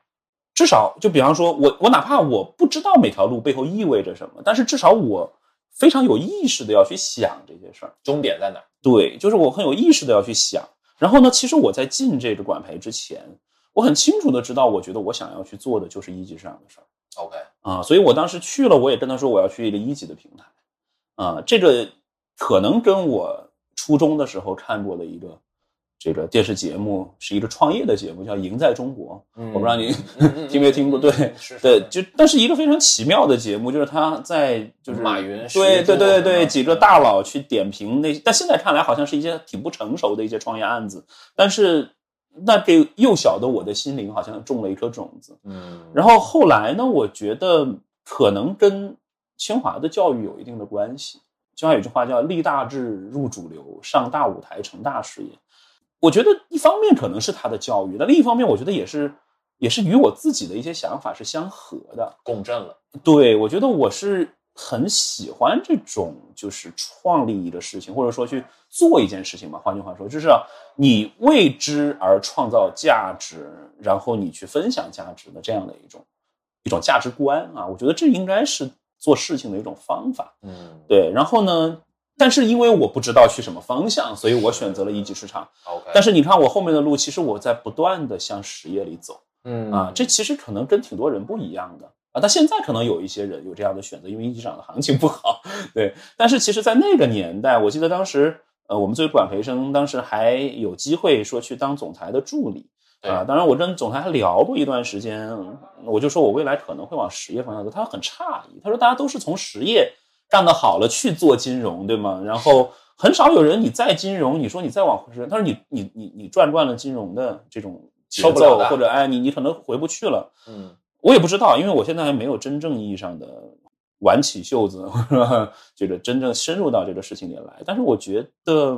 至少就比方说我我哪怕我不知道每条路背后意味着什么，但是至少我非常有意识的要去想这些事儿。终点在哪儿？对，就是我很有意识的要去想。然后呢，其实我在进这个管培之前，我很清楚的知道，我觉得我想要去做的就是一级市场的事儿。OK，啊，所以我当时去了，我也跟他说我要去一个一级的平台，啊，这个可能跟我初中的时候看过的一个这个电视节目是一个创业的节目，叫《赢在中国》，嗯我不知道你 <laughs> 听没听过？对是是对，就但是一个非常奇妙的节目，就是他在就是马云对对对对对几个大佬去点评那，但现在看来好像是一些挺不成熟的一些创业案子，但是那给幼小的我的心灵好像种了一颗种子。嗯，然后后来呢，我觉得可能跟清华的教育有一定的关系。清华有句话叫“立大志，入主流，上大舞台，成大事业”。我觉得一方面可能是他的教育，但另一方面，我觉得也是也是与我自己的一些想法是相合的。共振了，对我觉得我是很喜欢这种就是创立一个事情，或者说去做一件事情嘛。换句话说，就是、啊、你为之而创造价值，然后你去分享价值的这样的一种一种价值观啊。我觉得这应该是做事情的一种方法。嗯对，然后呢，但是因为我不知道去什么方向，所以我选择了一级市场。，OK，但是你看我后面的路，其实我在不断的向实业里走。嗯啊，这其实可能跟挺多人不一样的啊。但现在可能有一些人有这样的选择，因为一级市场的行情不好，<laughs> 对。但是其实，在那个年代，我记得当时，呃，我们作为管培生，当时还有机会说去当总裁的助理啊。当然，我跟总裁还聊过一段时间，我就说我未来可能会往实业方向走。他很诧异，他说大家都是从实业干得好了去做金融，对吗？然后很少有人你在金融，你说你再往回他说你你你你转惯了金融的这种节奏，或者哎你你可能回不去了。嗯，我也不知道，因为我现在还没有真正意义上的挽起袖子，<laughs> 这个真正深入到这个事情里来。但是我觉得，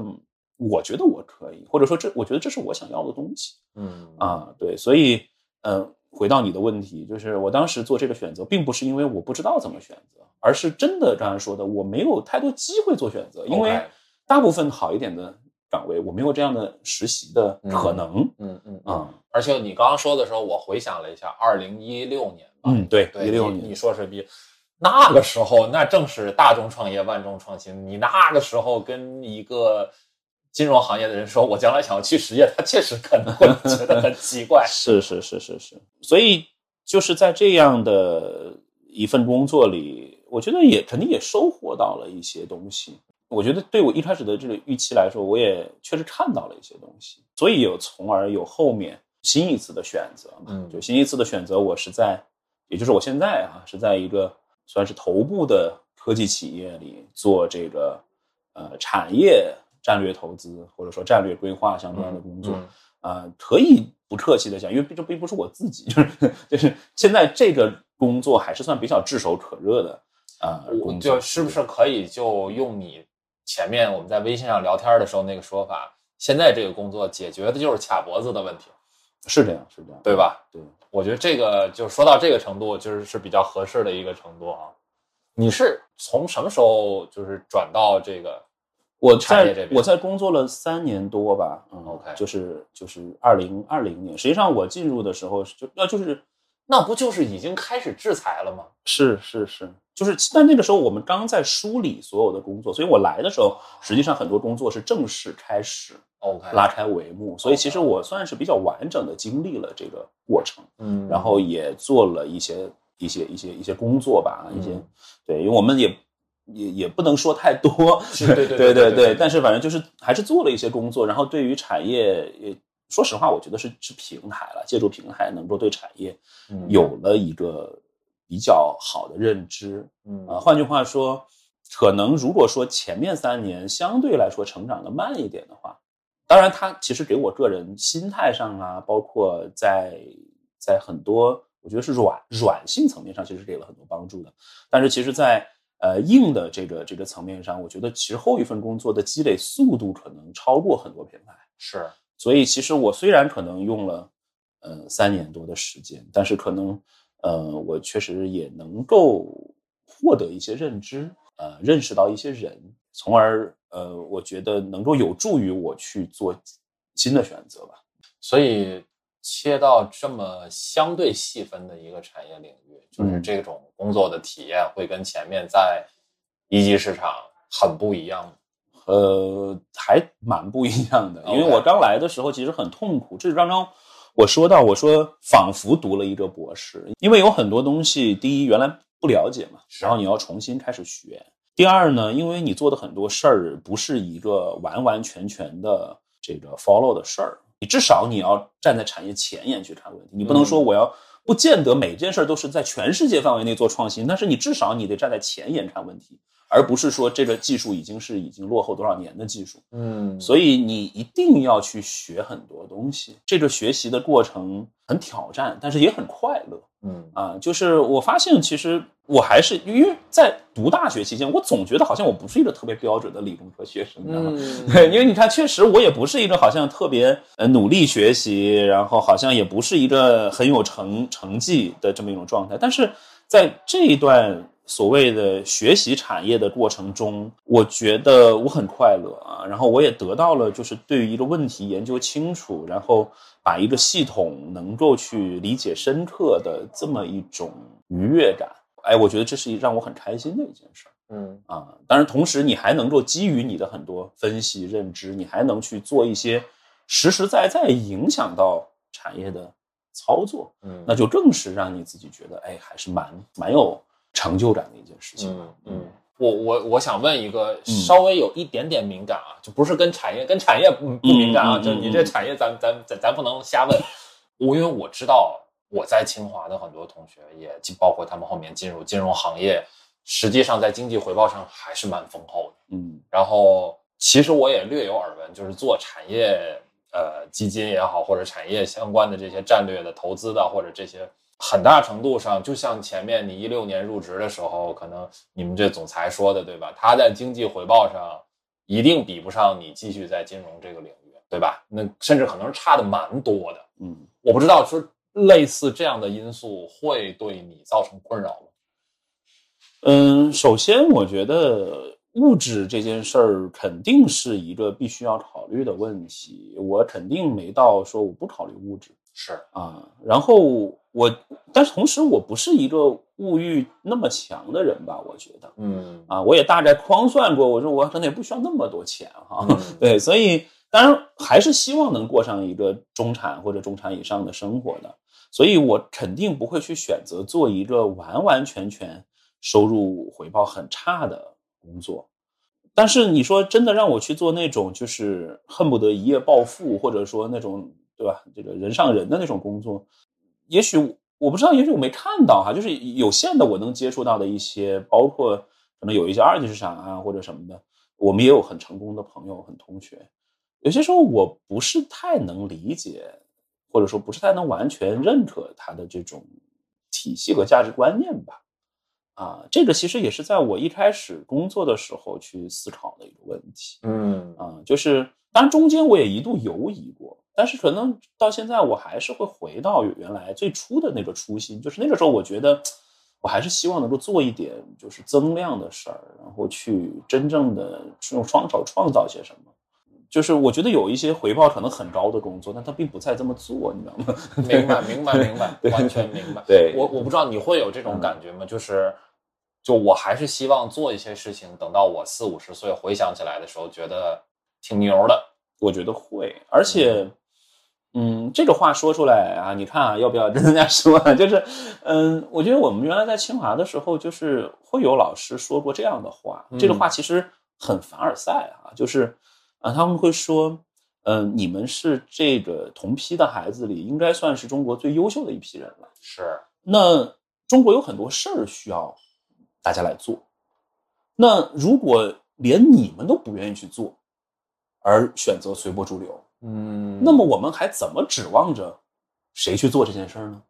我觉得我可以，或者说这我觉得这是我想要的东西。嗯啊，对，所以嗯。回到你的问题，就是我当时做这个选择，并不是因为我不知道怎么选择，而是真的刚才说的，我没有太多机会做选择，因为大部分好一点的岗位，我没有这样的实习的可能。嗯嗯嗯。而且你刚刚说的时候，我回想了一下，二零一六年吧。嗯，对，一六年，你说是比那个时候，那正是大众创业、万众创新。你那个时候跟一个。金融行业的人说：“我将来想要去实业，他确实可能会觉得很奇怪。<laughs> ”是是是是是，所以就是在这样的一份工作里，我觉得也肯定也收获到了一些东西。我觉得对我一开始的这个预期来说，我也确实看到了一些东西，所以有从而有后面新一次的选择嘛。就新一次的选择，我是在，也就是我现在啊，是在一个算是头部的科技企业里做这个呃产业。战略投资或者说战略规划相关的工作，啊，可以不客气的讲，因为这并不是我自己，就是就是现在这个工作还是算比较炙手可热的啊。工作是不是可以就用你前面我们在微信上聊天的时候那个说法？现在这个工作解决的就是卡脖子的问题，是这样，是这样，对吧？对，我觉得这个就说到这个程度，就是是比较合适的一个程度啊。你是从什么时候就是转到这个？我在我在工作了三年多吧，嗯，OK，就是就是二零二零年，实际上我进入的时候就那就是那不就是已经开始制裁了吗？是是是，就是但那个时候我们刚在梳理所有的工作，所以我来的时候，实际上很多工作是正式开始，OK，拉开帷幕，所以其实我算是比较完整的经历了这个过程，嗯，然后也做了一些一些一些一些工作吧，一些对，因为我们也。也也不能说太多，<laughs> 对对对对，但是反正就是还是做了一些工作，然后对于产业，也说实话，我觉得是是平台了，借助平台能够对产业有了一个比较好的认知，嗯。啊，换句话说，可能如果说前面三年相对来说成长的慢一点的话，当然它其实给我个人心态上啊，包括在在很多我觉得是软软性层面上，其实给了很多帮助的，但是其实在呃，硬的这个这个层面上，我觉得其实后一份工作的积累速度可能超过很多品牌。是，所以其实我虽然可能用了呃三年多的时间，但是可能呃我确实也能够获得一些认知，呃，认识到一些人，从而呃我觉得能够有助于我去做新的选择吧。所以。切到这么相对细分的一个产业领域，就是这种工作的体验会跟前面在一级市场很不一样。呃，还蛮不一样的，因为我刚来的时候其实很痛苦。这是刚刚我说到，我说仿佛读了一个博士，因为有很多东西，第一原来不了解嘛，然后你要重新开始学。第二呢，因为你做的很多事儿不是一个完完全全的这个 follow 的事儿。你至少你要站在产业前沿去看问题，你不能说我要不见得每件事都是在全世界范围内做创新，但是你至少你得站在前沿看问题，而不是说这个技术已经是已经落后多少年的技术。嗯，所以你一定要去学很多东西，这个学习的过程很挑战，但是也很快乐。嗯啊，就是我发现其实。我还是因为在读大学期间，我总觉得好像我不是一个特别标准的理工科学生，你知道吗？对，因为你看，确实我也不是一个好像特别呃努力学习，然后好像也不是一个很有成成绩的这么一种状态。但是在这一段所谓的学习产业的过程中，我觉得我很快乐啊，然后我也得到了就是对于一个问题研究清楚，然后把一个系统能够去理解深刻的这么一种愉悦感。哎，我觉得这是让我很开心的一件事儿。嗯啊，当然，同时你还能够基于你的很多分析认知，你还能去做一些实实在在影响到产业的操作。嗯，那就更是让你自己觉得，哎，还是蛮蛮有成就感的一件事情。嗯嗯，我我我想问一个稍微有一点点敏感啊，就不是跟产业跟产业不不敏感啊，就你这产业咱咱咱咱不能瞎问。我因为我知道。我在清华的很多同学，也包括他们后面进入金融行业，实际上在经济回报上还是蛮丰厚的。嗯然后其实我也略有耳闻，就是做产业呃基金也好，或者产业相关的这些战略的投资的，或者这些很大程度上，就像前面你一六年入职的时候，可能你们这总裁说的，对吧？他在经济回报上一定比不上你继续在金融这个领域，对吧？那甚至可能是差的蛮多的。嗯。我不知道说类似这样的因素会对你造成困扰吗？嗯，首先我觉得物质这件事儿肯定是一个必须要考虑的问题，我肯定没到说我不考虑物质是，啊。然后我，但是同时我不是一个物欲那么强的人吧？我觉得嗯啊，我也大概框算过，我说我可能也不需要那么多钱哈。嗯 <laughs> 对，所以当然还是希望能过上一个中产或者中产以上的生活的，所以我肯定不会去选择做一个完完全全收入回报很差的工作。但是你说真的让我去做那种就是恨不得一夜暴富，或者说那种对吧，这个人上人的那种工作，也许我不知道，也许我没看到哈，就是有限的我能接触到的一些，包括可能有一些二级市场啊或者什么的，我们也有很成功的朋友、很同学。有些时候我不是太能理解，或者说不是太能完全认可他的这种体系和价值观念吧。啊，这个其实也是在我一开始工作的时候去思考的一个问题。嗯啊，就是当然中间我也一度犹疑过，但是可能到现在我还是会回到原来最初的那个初心，就是那个时候我觉得我还是希望能够做一点就是增量的事儿，然后去真正的用双手创造些什么。就是我觉得有一些回报可能很高的工作，但他并不再这么做，你知道吗？<laughs> 明白，明白，明白，完全明白。对我我不知道你会有这种感觉吗？就是，就我还是希望做一些事情，等到我四五十岁回想起来的时候，觉得挺牛的。我觉得会，而且，嗯，这个话说出来啊，你看啊，要不要跟人家说啊？就是，嗯，我觉得我们原来在清华的时候，就是会有老师说过这样的话，这个话其实很凡尔赛啊，就是啊，他们会说，嗯，你们是这个同批的孩子里，应该算是中国最优秀的一批人了。是，那中国有很多事儿需要大家来做，那如果连你们都不愿意去做，而选择随波逐流，嗯那么我们还怎么指望着谁去做这件事儿呢？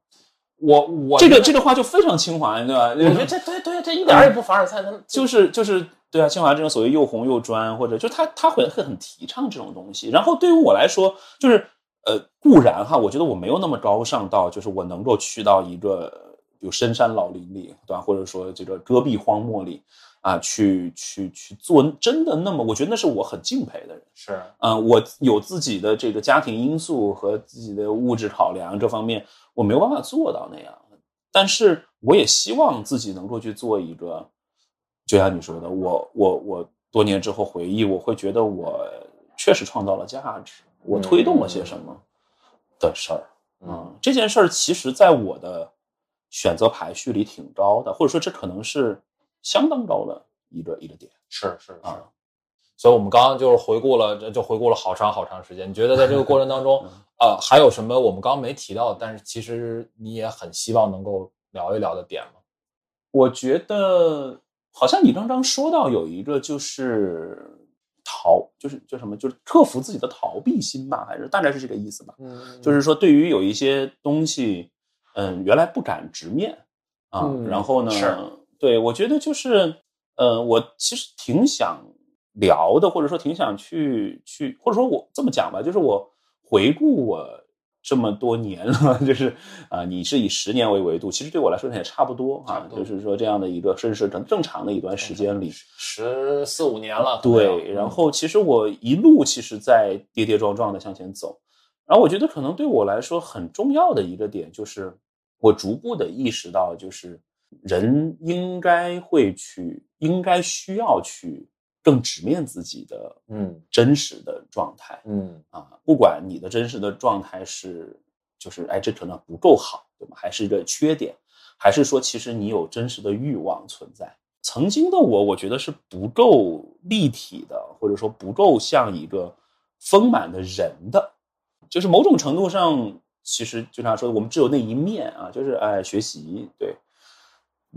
我我这个这个话就非常清华，对吧？我觉得这对对这一点儿也不凡尔赛，那就是就是对啊，清华这种所谓又红又专，或者就他他会会很提倡这种东西。然后对于我来说，就是呃，固然哈，我觉得我没有那么高尚到，就是我能够去到一个比如深山老林里，对吧？或者说这个戈壁荒漠里啊，去去去做真的那么，我觉得那是我很敬佩的人。是嗯，我有自己的这个家庭因素和自己的物质考量，这方面我没有办法做到那样。但是我也希望自己能够去做一个，就像你说的，我我我多年之后回忆，我会觉得我确实创造了价值，我推动了些什么的事儿。嗯，这件事儿其实在我的选择排序里挺高的，或者说这可能是相当高的一个一个点是是是。啊。所以，我们刚刚就是回顾了，这就回顾了好长好长时间。你觉得在这个过程当中，<laughs> 呃，还有什么我们刚刚没提到，但是其实你也很希望能够聊一聊的点吗？我觉得好像你刚刚说到有一个就是逃，就是叫什么，就是克服自己的逃避心吧，还是大概是这个意思吧？嗯就是说，对于有一些东西，嗯，原来不敢直面啊，嗯然后呢是，对我觉得就是，呃，我其实挺想聊的，或者说挺想去去，或者说我这么讲吧，就是我回顾我这么多年了，<laughs> 就是啊、你是以十年为维度，其实对我来说也差不多啊，多就是说这样的一个，甚至是正正常的一段时间里，十四五年了，对，然后其实我一路其实在跌跌撞撞的向前走，然后我觉得可能对我来说很重要的一个点就是，我逐步的意识到，就是人应该会去，应该需要去更直面自己的嗯真实的状态嗯啊，不管你的真实的状态是，就是哎这可能不够好，对吗？还是一个缺点，还是说其实你有真实的欲望存在？曾经的我，我觉得是不够立体的，或者说不够像一个丰满的人的，就是某种程度上，其实就像说，我们只有那一面啊，就是哎学习对。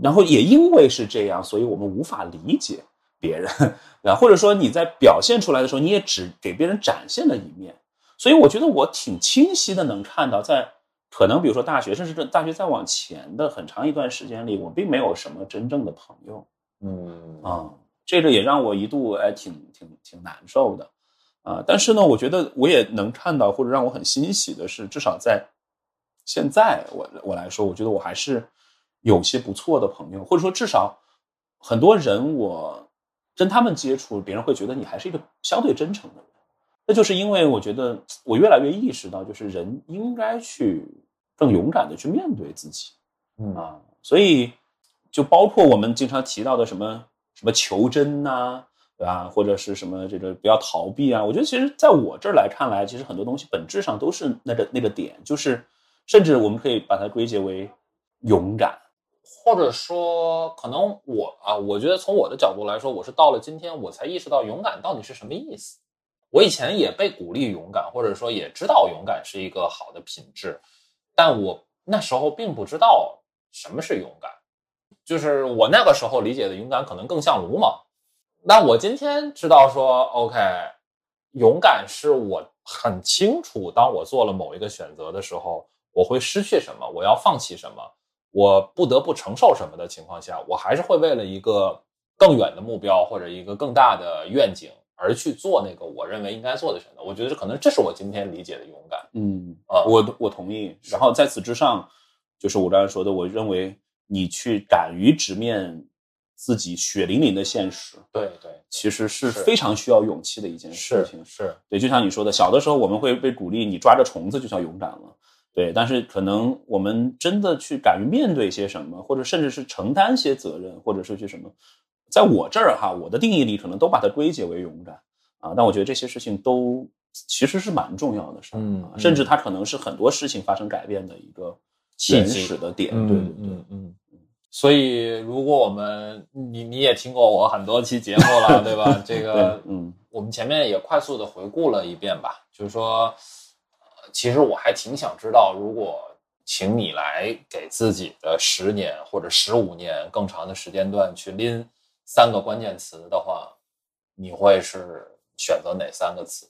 然后也因为是这样，所以我们无法理解别人，<laughs> 啊，或者说你在表现出来的时候，你也只给别人展现了一面。所以我觉得我挺清晰的能看到，在可能比如说大学，甚至大学再往前的很长一段时间里，我并没有什么真正的朋友。嗯啊，这个也让我一度哎挺挺挺难受的啊。但是呢，我觉得我也能看到，或者让我很欣喜的是，至少在现在我我来说，我觉得我还是有些不错的朋友，或者说至少很多人我跟他们接触，别人会觉得你还是一个相对真诚的人。那就是因为我觉得我越来越意识到，就是人应该去更勇敢的去面对自己，嗯啊，所以就包括我们经常提到的什么什么求真呐、对吧？或者是什么这个不要逃避啊？我觉得其实在我这儿来看来，其实很多东西本质上都是那个那个点，就是甚至我们可以把它归结为勇敢。或者说，可能我啊，我觉得从我的角度来说，我是到了今天我才意识到勇敢到底是什么意思。我以前也被鼓励勇敢，或者说也知道勇敢是一个好的品质，但我那时候并不知道什么是勇敢。就是我那个时候理解的勇敢，可能更像鲁莽。那我今天知道说，OK，勇敢是我很清楚，当我做了某一个选择的时候，我会失去什么，我要放弃什么，我不得不承受什么的情况下，我还是会为了一个更远的目标或者一个更大的愿景而去做那个我认为应该做的选择。我觉得这可能这是我今天理解的勇敢。嗯啊我我同意。然后在此之上，就是我刚才说的，我认为你去敢于直面自己血淋淋的现实，对对，其实是是非常需要勇气的一件事是情。是，对，就像你说的，小的时候我们会被鼓励，你抓着虫子就叫勇敢了。对，但是可能我们真的去敢于面对些什么，或者甚至是承担些责任，或者是去什么，在我这儿哈，我的定义里可能都把它归结为勇敢啊。但我觉得这些事情都其实是蛮重要的事儿，嗯啊甚至它可能是很多事情发生改变的一个原契机始的点。嗯对对对，嗯嗯。所以，如果我们你你也听过我很多期节目了，对吧？<laughs> 这个，嗯我们前面也快速的回顾了一遍吧，就是说，呃其实我还挺想知道，如果请你来给自己的十年或者十五年更长的时间段去拎三个关键词的话，你会是选择哪三个词？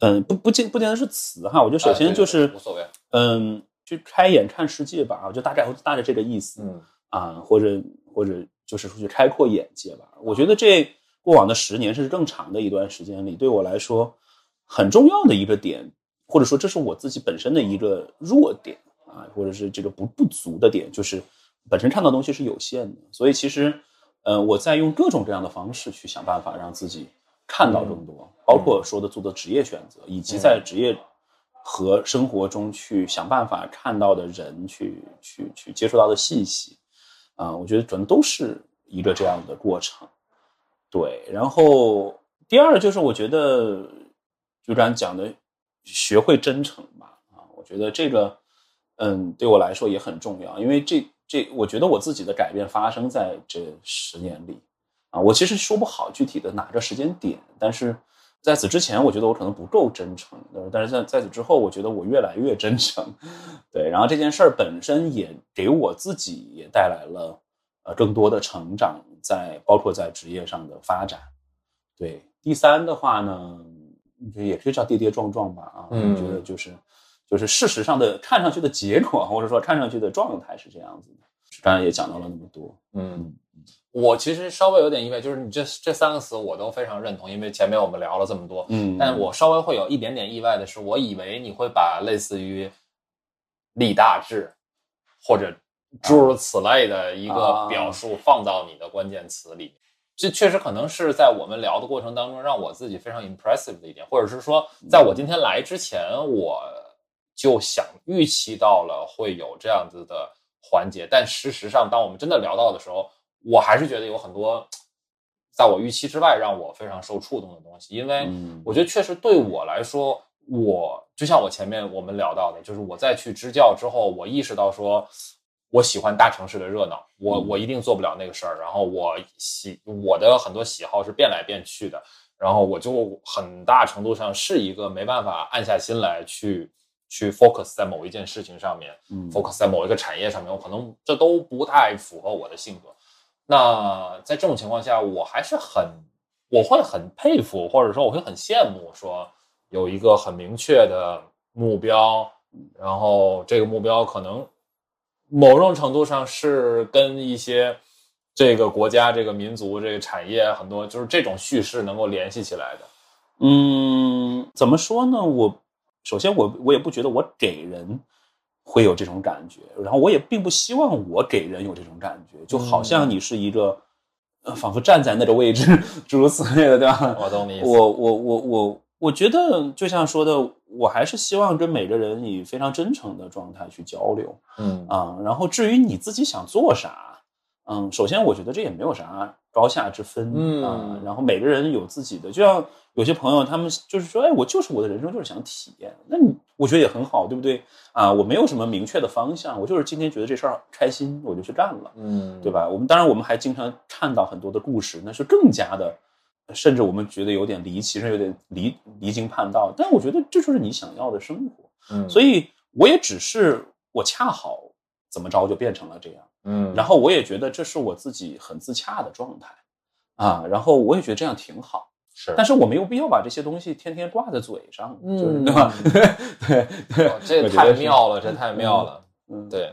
嗯，不不见不见得是词哈，我觉得首先就是、对无所谓，嗯，去开眼看世界吧，我就大概大概这个意思。嗯啊，或者或者就是出去开阔眼界吧。我觉得这过往的十年甚至更长的一段时间里，对我来说很重要的一个点，或者说这是我自己本身的一个弱点啊，或者是这个不不足的点，就是本身看到东西是有限的。所以其实，呃，我在用各种各样的方式去想办法让自己看到更多，包括说的做的职业选择，以及在职业。和生活中去想办法看到的人，去去去接触到的信息，啊，我觉得可能都是一个这样的过程。对，然后第二就是我觉得，就刚才讲的，学会真诚吧。啊，我觉得这个，嗯，对我来说也很重要，因为这这，我觉得我自己的改变发生在这十年里。啊，我其实说不好具体的哪个时间点，但是在此之前，我觉得我可能不够真诚，但是在在此之后，我觉得我越来越真诚。对，然后这件事儿本身也给我自己也带来了呃更多的成长，在包括在职业上的发展。对，第三的话呢，这也可以叫跌跌撞撞吧啊，嗯我觉得就是就是事实上的看上去的结果，或者说看上去的状态是这样子的。刚才也讲到了那么多，嗯，我其实稍微有点意外，就是你这这三个词我都非常认同，因为前面我们聊了这么多，嗯，但我稍微会有一点点意外的是，我以为你会把类似于立大志或者诸如此类的一个啊表述放到你的关键词里。这确实可能是在我们聊的过程当中让我自己非常 impressive 的一点，或者是说，在我今天来之前，我就想预期到了会有这样子的环节，但事实上，当我们真的聊到的时候，我还是觉得有很多在我预期之外让我非常受触动的东西，因为嗯。我觉得确实对我来说，我就像我前面我们聊到的，就是我在去支教之后，我意识到说，我喜欢大城市的热闹，我嗯我一定做不了那个事儿。然后我喜我的很多喜好是变来变去的，然后我就很大程度上是一个没办法按下心来去去 focus 在某一件事情上面嗯，focus 在某一个产业上面，我可能这都不太符合我的性格。那在这种情况下，我还是很，我会很佩服，或者说我会很羡慕，说有一个很明确的目标，然后这个目标可能某种程度上是跟一些这个国家、这个民族、这个产业很多就是这种叙事能够联系起来的。嗯，怎么说呢？我首先我我也不觉得我给人会有这种感觉，然后我也并不希望我给人有这种感觉，就好像你是一个，呃仿佛站在那个位置，诸如此类的，对吧？我懂你意思。我我我我我觉得，就像说的，我还是希望跟每个人以非常真诚的状态去交流嗯啊、然后至于你自己想做啥，嗯，首先我觉得这也没有啥高下之分，嗯啊，然后每个人有自己的，就像有些朋友他们就是说，哎，我就是我的人生就是想体验，那你我觉得也很好，对不对？啊，我没有什么明确的方向，我就是今天觉得这事儿开心，我就去干了。嗯，对？吧？我们当然我们还经常看到很多的故事，那是更加的，甚至我们觉得有点离奇，甚至有点离离经叛道。但我觉得这就是你想要的生活，嗯，所以我也只是我恰好怎么着就变成了这样，嗯，然后我也觉得这是我自己很自洽的状态啊，然后我也觉得这样挺好。是，但是我没有必要把这些东西天天挂在嘴上，就是嗯对吧？<laughs> 对对哦，这个太妙了，这太妙了。嗯，对，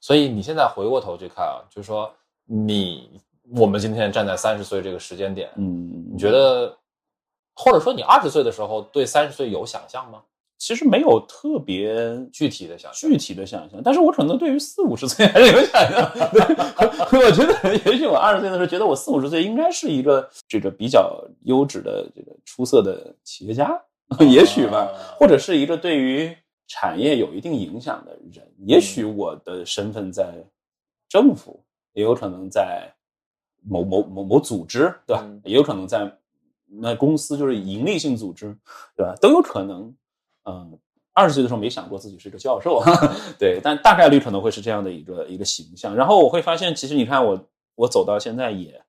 所以你现在回过头去看啊，就是说你我们今天站在三十岁这个时间点，嗯，你觉得，或者说你二十岁的时候对三十岁有想象吗？其实没有特别具体的想象？具体的想象，但是我可能对于四五十岁还是有想象。对，<laughs> 我觉得也许我二十岁的时候觉得我四五十岁应该是一个这个比较优质的这个出色的企业家，也许吧，或者是一个对于产业有一定影响的人。也许我的身份在政府，也有可能在某某某某组织，对吧？嗯也有可能在那公司，就是盈利性组织，对吧？都有可能。嗯，二十岁的时候没想过自己是一个教授，<laughs> 对，但大概率可能会是这样的一个一个形象。然后我会发现，其实你看我我走到现在也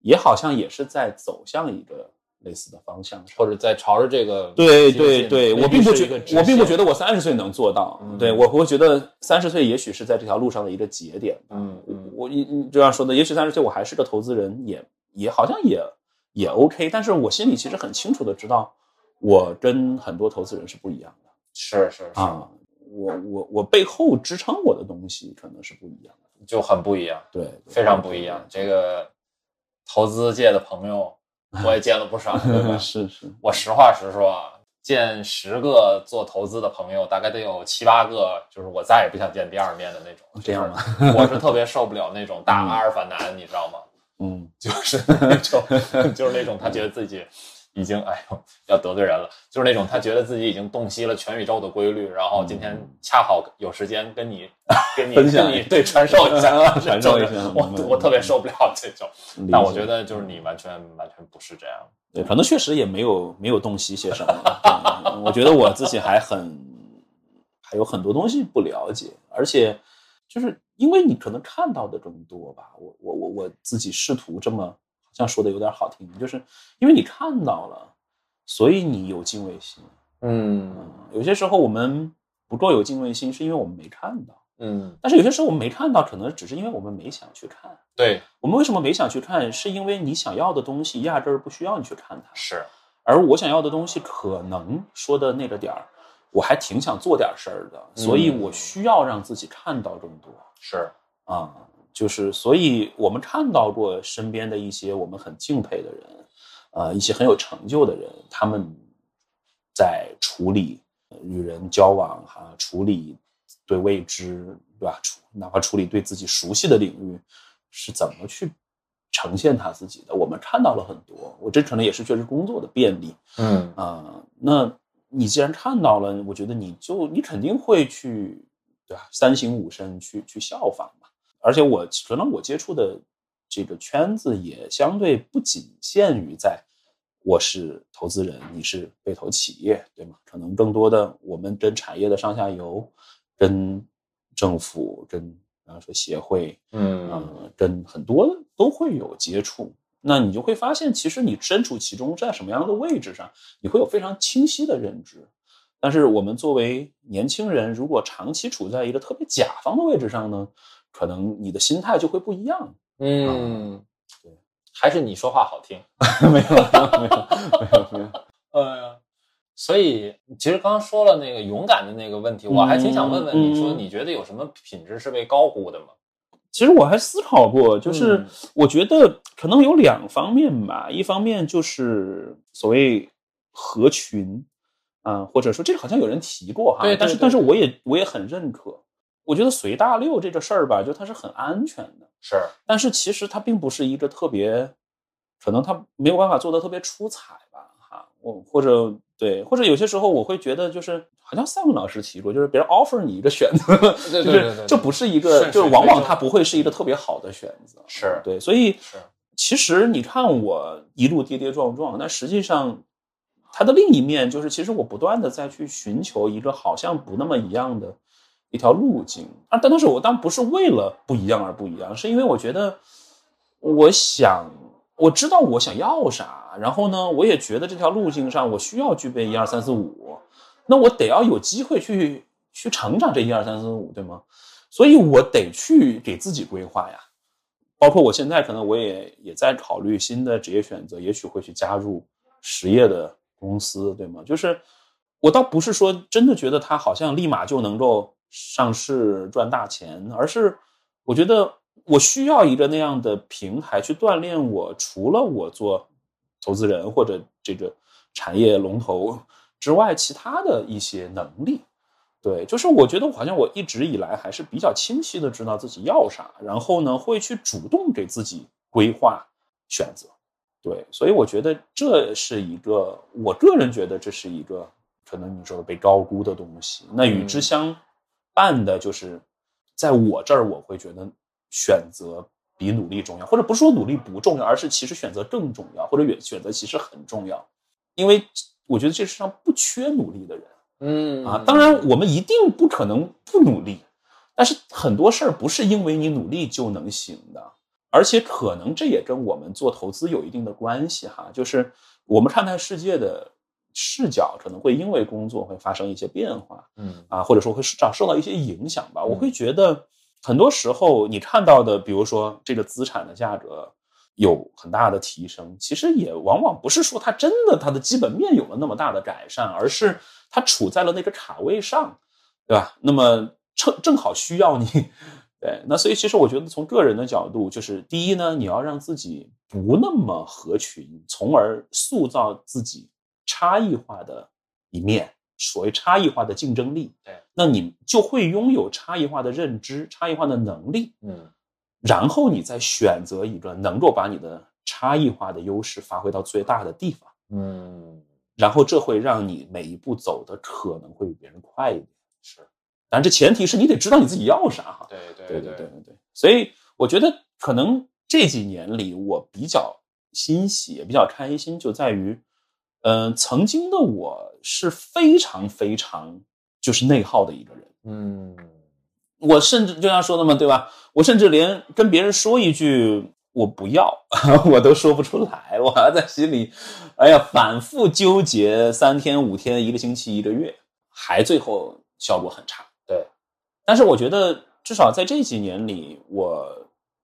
也好像也是在走向一个类似的方向，或者在朝着这个对对对，我并不觉我并不觉得我三十岁能做到，嗯。对我会觉得三十岁也许是在这条路上的一个节点吧。嗯嗯。我你你这样说的，也许三十岁我还是个投资人，也也好像也也 OK，但是我心里其实很清楚的知道，我跟很多投资人是不一样的。是是是，啊，我我我背后支撑我的东西可能是不一样的，就很不一样，对，对。非常不一样。这个投资界的朋友我也见了不少，对吧？<laughs> 是是，我实话实说啊，见十个做投资的朋友，大概得有七八个，就是我再也不想见第二面的那种。这样吗？我是特别受不了那种大嗯阿尔法男，你知道吗？嗯就是那种，<laughs> 就是那种他觉得自己已经，<laughs> 哎呦，要得罪人了，就是那种他觉得自己已经洞悉了全宇宙的规律，然后今天恰好有时间跟你 <laughs> 跟你分享跟你对传授一下，<laughs> 传授一下我我特别受不了这种。理但我觉得就是你完全完全不是这样。对，可能确实也没有没有洞悉些什么。对我觉得我自己还很还有很多东西不了解，而且就是因为你可能看到的更多吧。我我我我自己试图这么好像说的有点好听，就是因为你看到了，所以你有敬畏心。嗯嗯，有些时候我们不够有敬畏心，是因为我们没看到。嗯，但是有些时候我们没看到，可能只是因为我们没想去看。对，我们为什么没想去看？是因为你想要的东西压根儿不需要你去看它。是，而我想要的东西，可能说的那个点儿，我还挺想做点事儿的，所以我需要让自己看到更多是，啊。就是，所以我们看到过身边的一些我们很敬佩的人，呃，一些很有成就的人，他们在处理呃与人交往哈、处理对未知，对吧？处哪怕处理对自己熟悉的领域，是怎么去呈现他自己的？我们看到了很多，我这可能也是确实工作的便利，嗯啊、那你既然看到了，我觉得你就你肯定会去，对吧？三省吾身去去效仿嘛。而且我可能我接触的这个圈子也相对不仅限于在我是投资人，你是被投企业，对吗？可能更多的我们跟产业的上下游，跟政府，跟比方说协会，嗯嗯，跟很多都会有接触。那你就会发现，其实你身处其中，在什么样的位置上，你会有非常清晰的认知。但是我们作为年轻人，如果长期处在一个特别甲方的位置上呢，可能你的心态就会不一样。嗯，对，还是你说话好听。<laughs> 没有，没有，没有，没有。哎呀，所以其实刚刚说了那个勇敢的那个问题，我还挺想问问你说，你觉得有什么品质是被高估的吗？其实我还思考过，就是我觉得可能有两方面吧，一方面就是所谓合群啊，或者说这个好像有人提过哈，对，但是但是我也我也很认可，我觉得随大溜这个事儿吧，就它是很安全的，是，但是其实它并不是一个特别，可能它没有办法做的特别出彩吧，哈，我或者对，或者有些时候我会觉得就是。好像赛文老师提过，就是别人 offer 你一个选择，就是这不是一个，就是往往它不会是一个特别好的选择。是对，所以是其实你看我一路跌跌撞撞，但实际上它的另一面就是，其实我不断的在去寻求一个好像不那么一样的一条路径啊。但当时我当然不是为了不一样而不一样，是因为我觉得我想我知道我想要啥，然后呢，我也觉得这条路径上我需要具备一二三四五。那我得要有机会去去成长这一二三四五，对吗？所以我得去给自己规划呀。包括我现在可能我也也在考虑新的职业选择，也许会去加入实业的公司，对吗？就是我倒不是说真的觉得他好像立马就能够上市赚大钱，而是我觉得我需要一个那样的平台去锻炼我，除了我做投资人或者这个产业龙头。之外，其他的一些能力，对，就是我觉得好像我一直以来还是比较清晰的知道自己要啥，然后呢，会去主动给自己规划选择，对，所以我觉得这是一个，我个人觉得这是一个可能你说的被高估的东西。那与之相伴的就是，在我这儿，我会觉得选择比努力重要，或者不是说努力不重要，而是其实选择更重要，或者选选择其实很重要，因为。我觉得这世上不缺努力的人，嗯。啊，当然我们一定不可能不努力，但是很多事儿不是因为你努力就能行的，而且可能这也跟我们做投资有一定的关系哈，就是我们看待世界的视角可能会因为工作会发生一些变化，嗯啊，或者说会受受到一些影响吧。我会觉得很多时候你看到的，比如说这个资产的价格。有很大的提升，其实也往往不是说它真的它的基本面有了那么大的改善，而是它处在了那个卡位上，对吧？那么正正好需要你，<laughs> 对。那所以其实我觉得从个人的角度，就是第一呢，你要让自己不那么合群，从而塑造自己差异化的一面，所谓差异化的竞争力。对，那你就会拥有差异化的认知、差异化的能力。嗯。然后你再选择一个能够把你的差异化的优势发挥到最大的地方，嗯，然后这会让你每一步走的可能会比别人快一点，是，但这前提是你得知道你自己要啥哈。对对对对对对对。所以我觉得可能这几年里我比较欣喜，也比较开心，就在于，嗯，曾经的我是非常非常就是内耗的一个人，嗯。我甚至就像说的嘛，对吧？我甚至连跟别人说一句“我不要”，<laughs> 我都说不出来，我还在心里，哎呀，反复纠结三天、五天、一个星期、一个月，还最后效果很差。对，但是我觉得至少在这几年里，我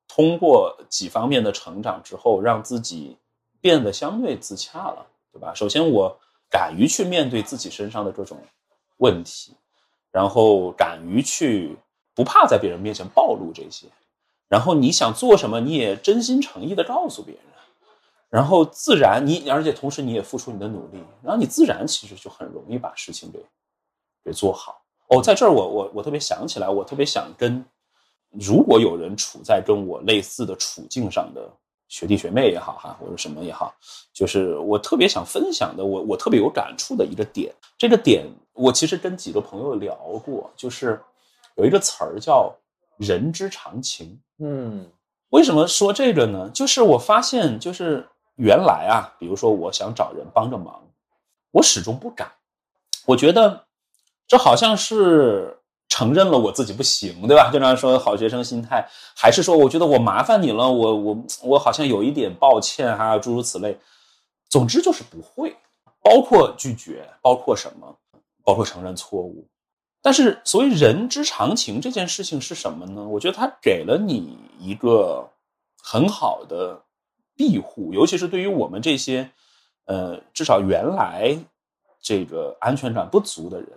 通过几方面的成长之后，让自己变得相对自洽了，对吧？首先，我敢于去面对自己身上的各种问题，然后敢于去。不怕在别人面前暴露这些，然后你想做什么，你也真心诚意的告诉别人，然后自然你，而且同时你也付出你的努力，然后你自然其实就很容易把事情给给做好。哦，在这儿我我我特别想起来，我特别想跟如果有人处在跟我类似的处境上的学弟学妹也好哈，或者什么也好，就是我特别想分享的，我我特别有感触的一个点，这个点我其实跟几个朋友聊过，就是。有一个词儿叫“人之常情”。嗯，为什么说这个呢？就是我发现，就是原来啊，比如说我想找人帮个忙，我始终不敢。我觉得这好像是承认了我自己不行，对吧？经常说好学生心态，还是说我觉得我麻烦你了，我我我好像有一点抱歉哈，诸如此类。总之就是不会，包括拒绝，包括什么。包括承认错误。但是，所谓人之常情这件事情是什么呢？我觉得它给了你一个很好的庇护，尤其是对于我们这些，呃，至少原来这个安全感不足的人，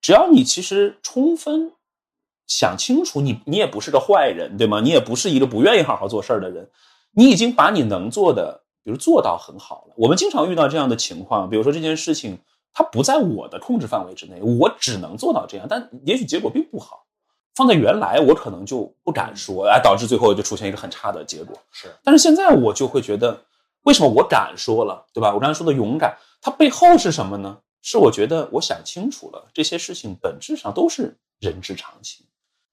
只要你其实充分想清楚，你你也不是个坏人，对吗？你也不是一个不愿意好好做事儿的人，你已经把你能做的，比如做到很好了。我们经常遇到这样的情况，比如说这件事情。它不在我的控制范围之内，我只能做到这样，但也许结果并不好。放在原来，我可能就不敢说，哎，导致最后就出现一个很差的结果。是，但是现在我就会觉得，为什么我敢说了，对吧？我刚才说的勇敢，它背后是什么呢？是我觉得我想清楚了，这些事情本质上都是人之常情。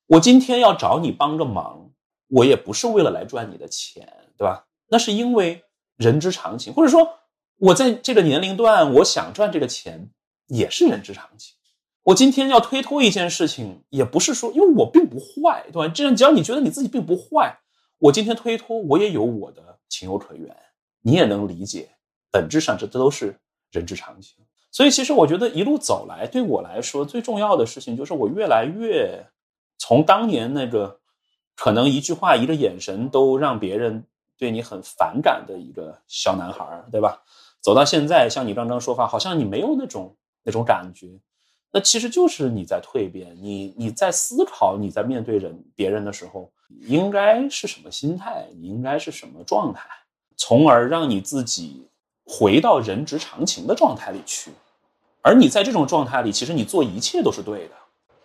我今天要找你帮个忙，我也不是为了来赚你的钱，对吧？那是因为人之常情，或者说。我在这个年龄段，我想赚这个钱，也是人之常情。我今天要推脱一件事情，也不是说，因为我并不坏，对吧？这样，只要你觉得你自己并不坏，我今天推脱，我也有我的情有可原，你也能理解。本质上，这这都是人之常情。所以，其实我觉得一路走来，对我来说最重要的事情，就是我越来越从当年那个可能一句话、一个眼神都让别人对你很反感的一个小男孩，对吧？走到现在，像你刚刚说话，好像你没有那种那种感觉，那其实就是你在蜕变，你你在思考，你在面对人别人的时候，应该是什么心态，你应该是什么状态，从而让你自己回到人之常情的状态里去。而你在这种状态里，其实你做一切都是对的，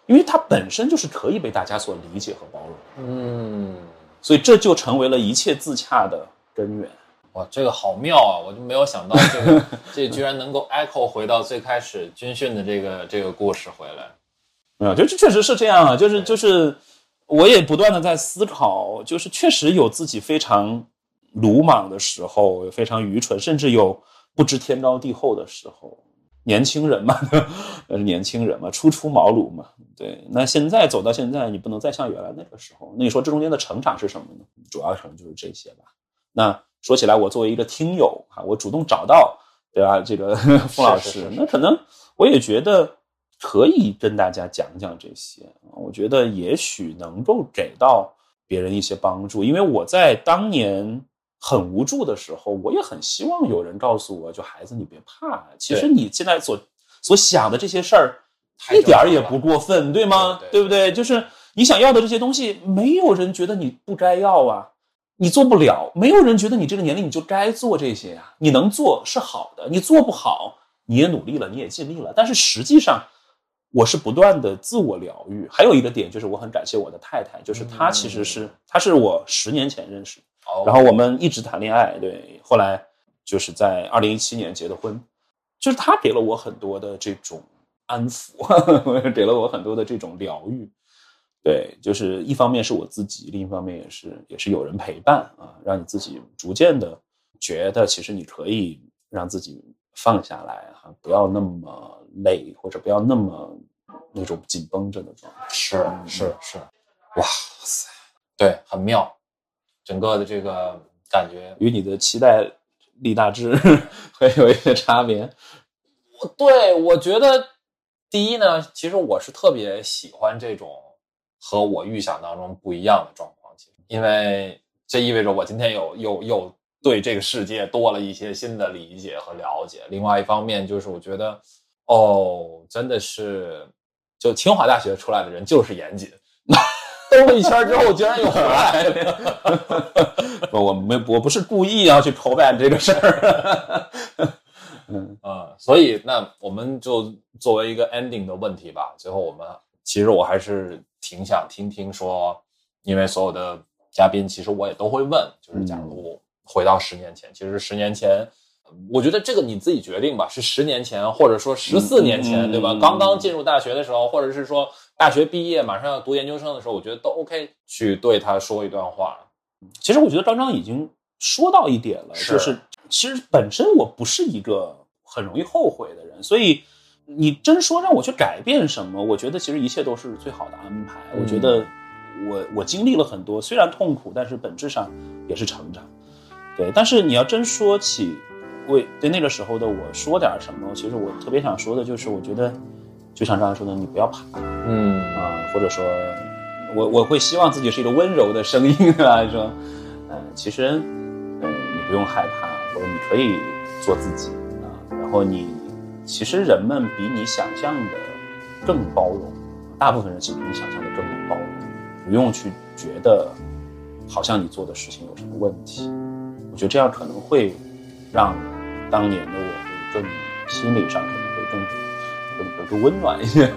因为它本身就是可以被大家所理解和包容。嗯，所以这就成为了一切自洽的根源。哇，这个好妙啊！我就没有想到这个，这居然能够 echo 回到最开始军训的这个这个故事回来。没有，就这确实是这样啊，就是就是，我也不断的在思考，就是确实有自己非常鲁莽的时候，非常愚蠢，甚至有不知天高地厚的时候。年轻人嘛，<laughs> 呃，年轻人嘛，初出茅庐嘛，对。那现在走到现在，你不能再像原来那个时候。那你说这中间的成长是什么呢？主要可能就是这些吧。那。说起来，我作为一个听友啊，我主动找到，对吧？这个 <laughs> 傅老师，那可能我也觉得可以跟大家讲讲这些。我觉得也许能够给到别人一些帮助，因为我在当年很无助的时候，我也很希望有人告诉我，就孩子你别怕，其实你现在所所想的这些事儿一点儿也不过分，对吗？对不对？就是你想要的这些东西，没有人觉得你不该要啊。你做不了，没有人觉得你这个年龄你就该做这些呀。你能做是好的，你做不好，你也努力了，你也尽力了。但是实际上，我是不断的自我疗愈。还有一个点就是，我很感谢我的太太，就是她其实是，她是我十年前认识，然后我们一直谈恋爱，对，后来就是在二零一七年结的婚，就是她给了我很多的这种安抚，<laughs> 给了我很多的这种疗愈。对，就是一方面是我自己，另一方面也是也是有人陪伴啊，让你自己逐渐的觉得，其实你可以让自己放下来哈，不要那么累，或者不要那么那种紧绷着的状态。是是是，哇塞，对，很妙，整个的这个感觉与你的期待立大志 <laughs> 会有一些差别。我对我觉得，第一呢，其实我是特别喜欢这种。和我预想当中不一样的状况，其实，因为这意味着我今天有又又对这个世界多了一些新的理解和了解。另外一方面，就是我觉得，哦，真的是，就清华大学出来的人就是严谨，<laughs> 兜了一圈之后，竟然又回来了。<laughs> 不，我没，我不是故意要去 callback 这个事儿。嗯 <laughs> 啊，所以那我们就作为一个 ending 的问题吧。最后，我们其实我还是。挺想听听说，因为所有的嘉宾其实我也都会问，就是假如回到十年前，其实十年前，我觉得这个你自己决定吧，是十年前或者说十四年前，对吧？刚刚进入大学的时候，或者是说大学毕业马上要读研究生的时候，我觉得都 OK 去对他说一段话。其实我觉得刚刚已经说到一点了，就是其实本身我不是一个很容易后悔的人，所以。你真说让我去改变什么？我觉得其实一切都是最好的安排。我觉得我我经历了很多，虽然痛苦，但是本质上也是成长。对，但是你要真说起为对那个时候的我说点什么，其实我特别想说的就是，我觉得就像刚才说的，你不要怕嗯啊，或者说，我我会希望自己是一个温柔的声音，对吧？说，呃，其实，呃，你不用害怕，或者你可以做自己啊。然后你，其实人们比你想象的更包容，大部分人其实比你想象的更能包容，不用去觉得好像你做的事情有什么问题。我觉得这样可能会让当年的我更心理上可能会更更更温暖一些。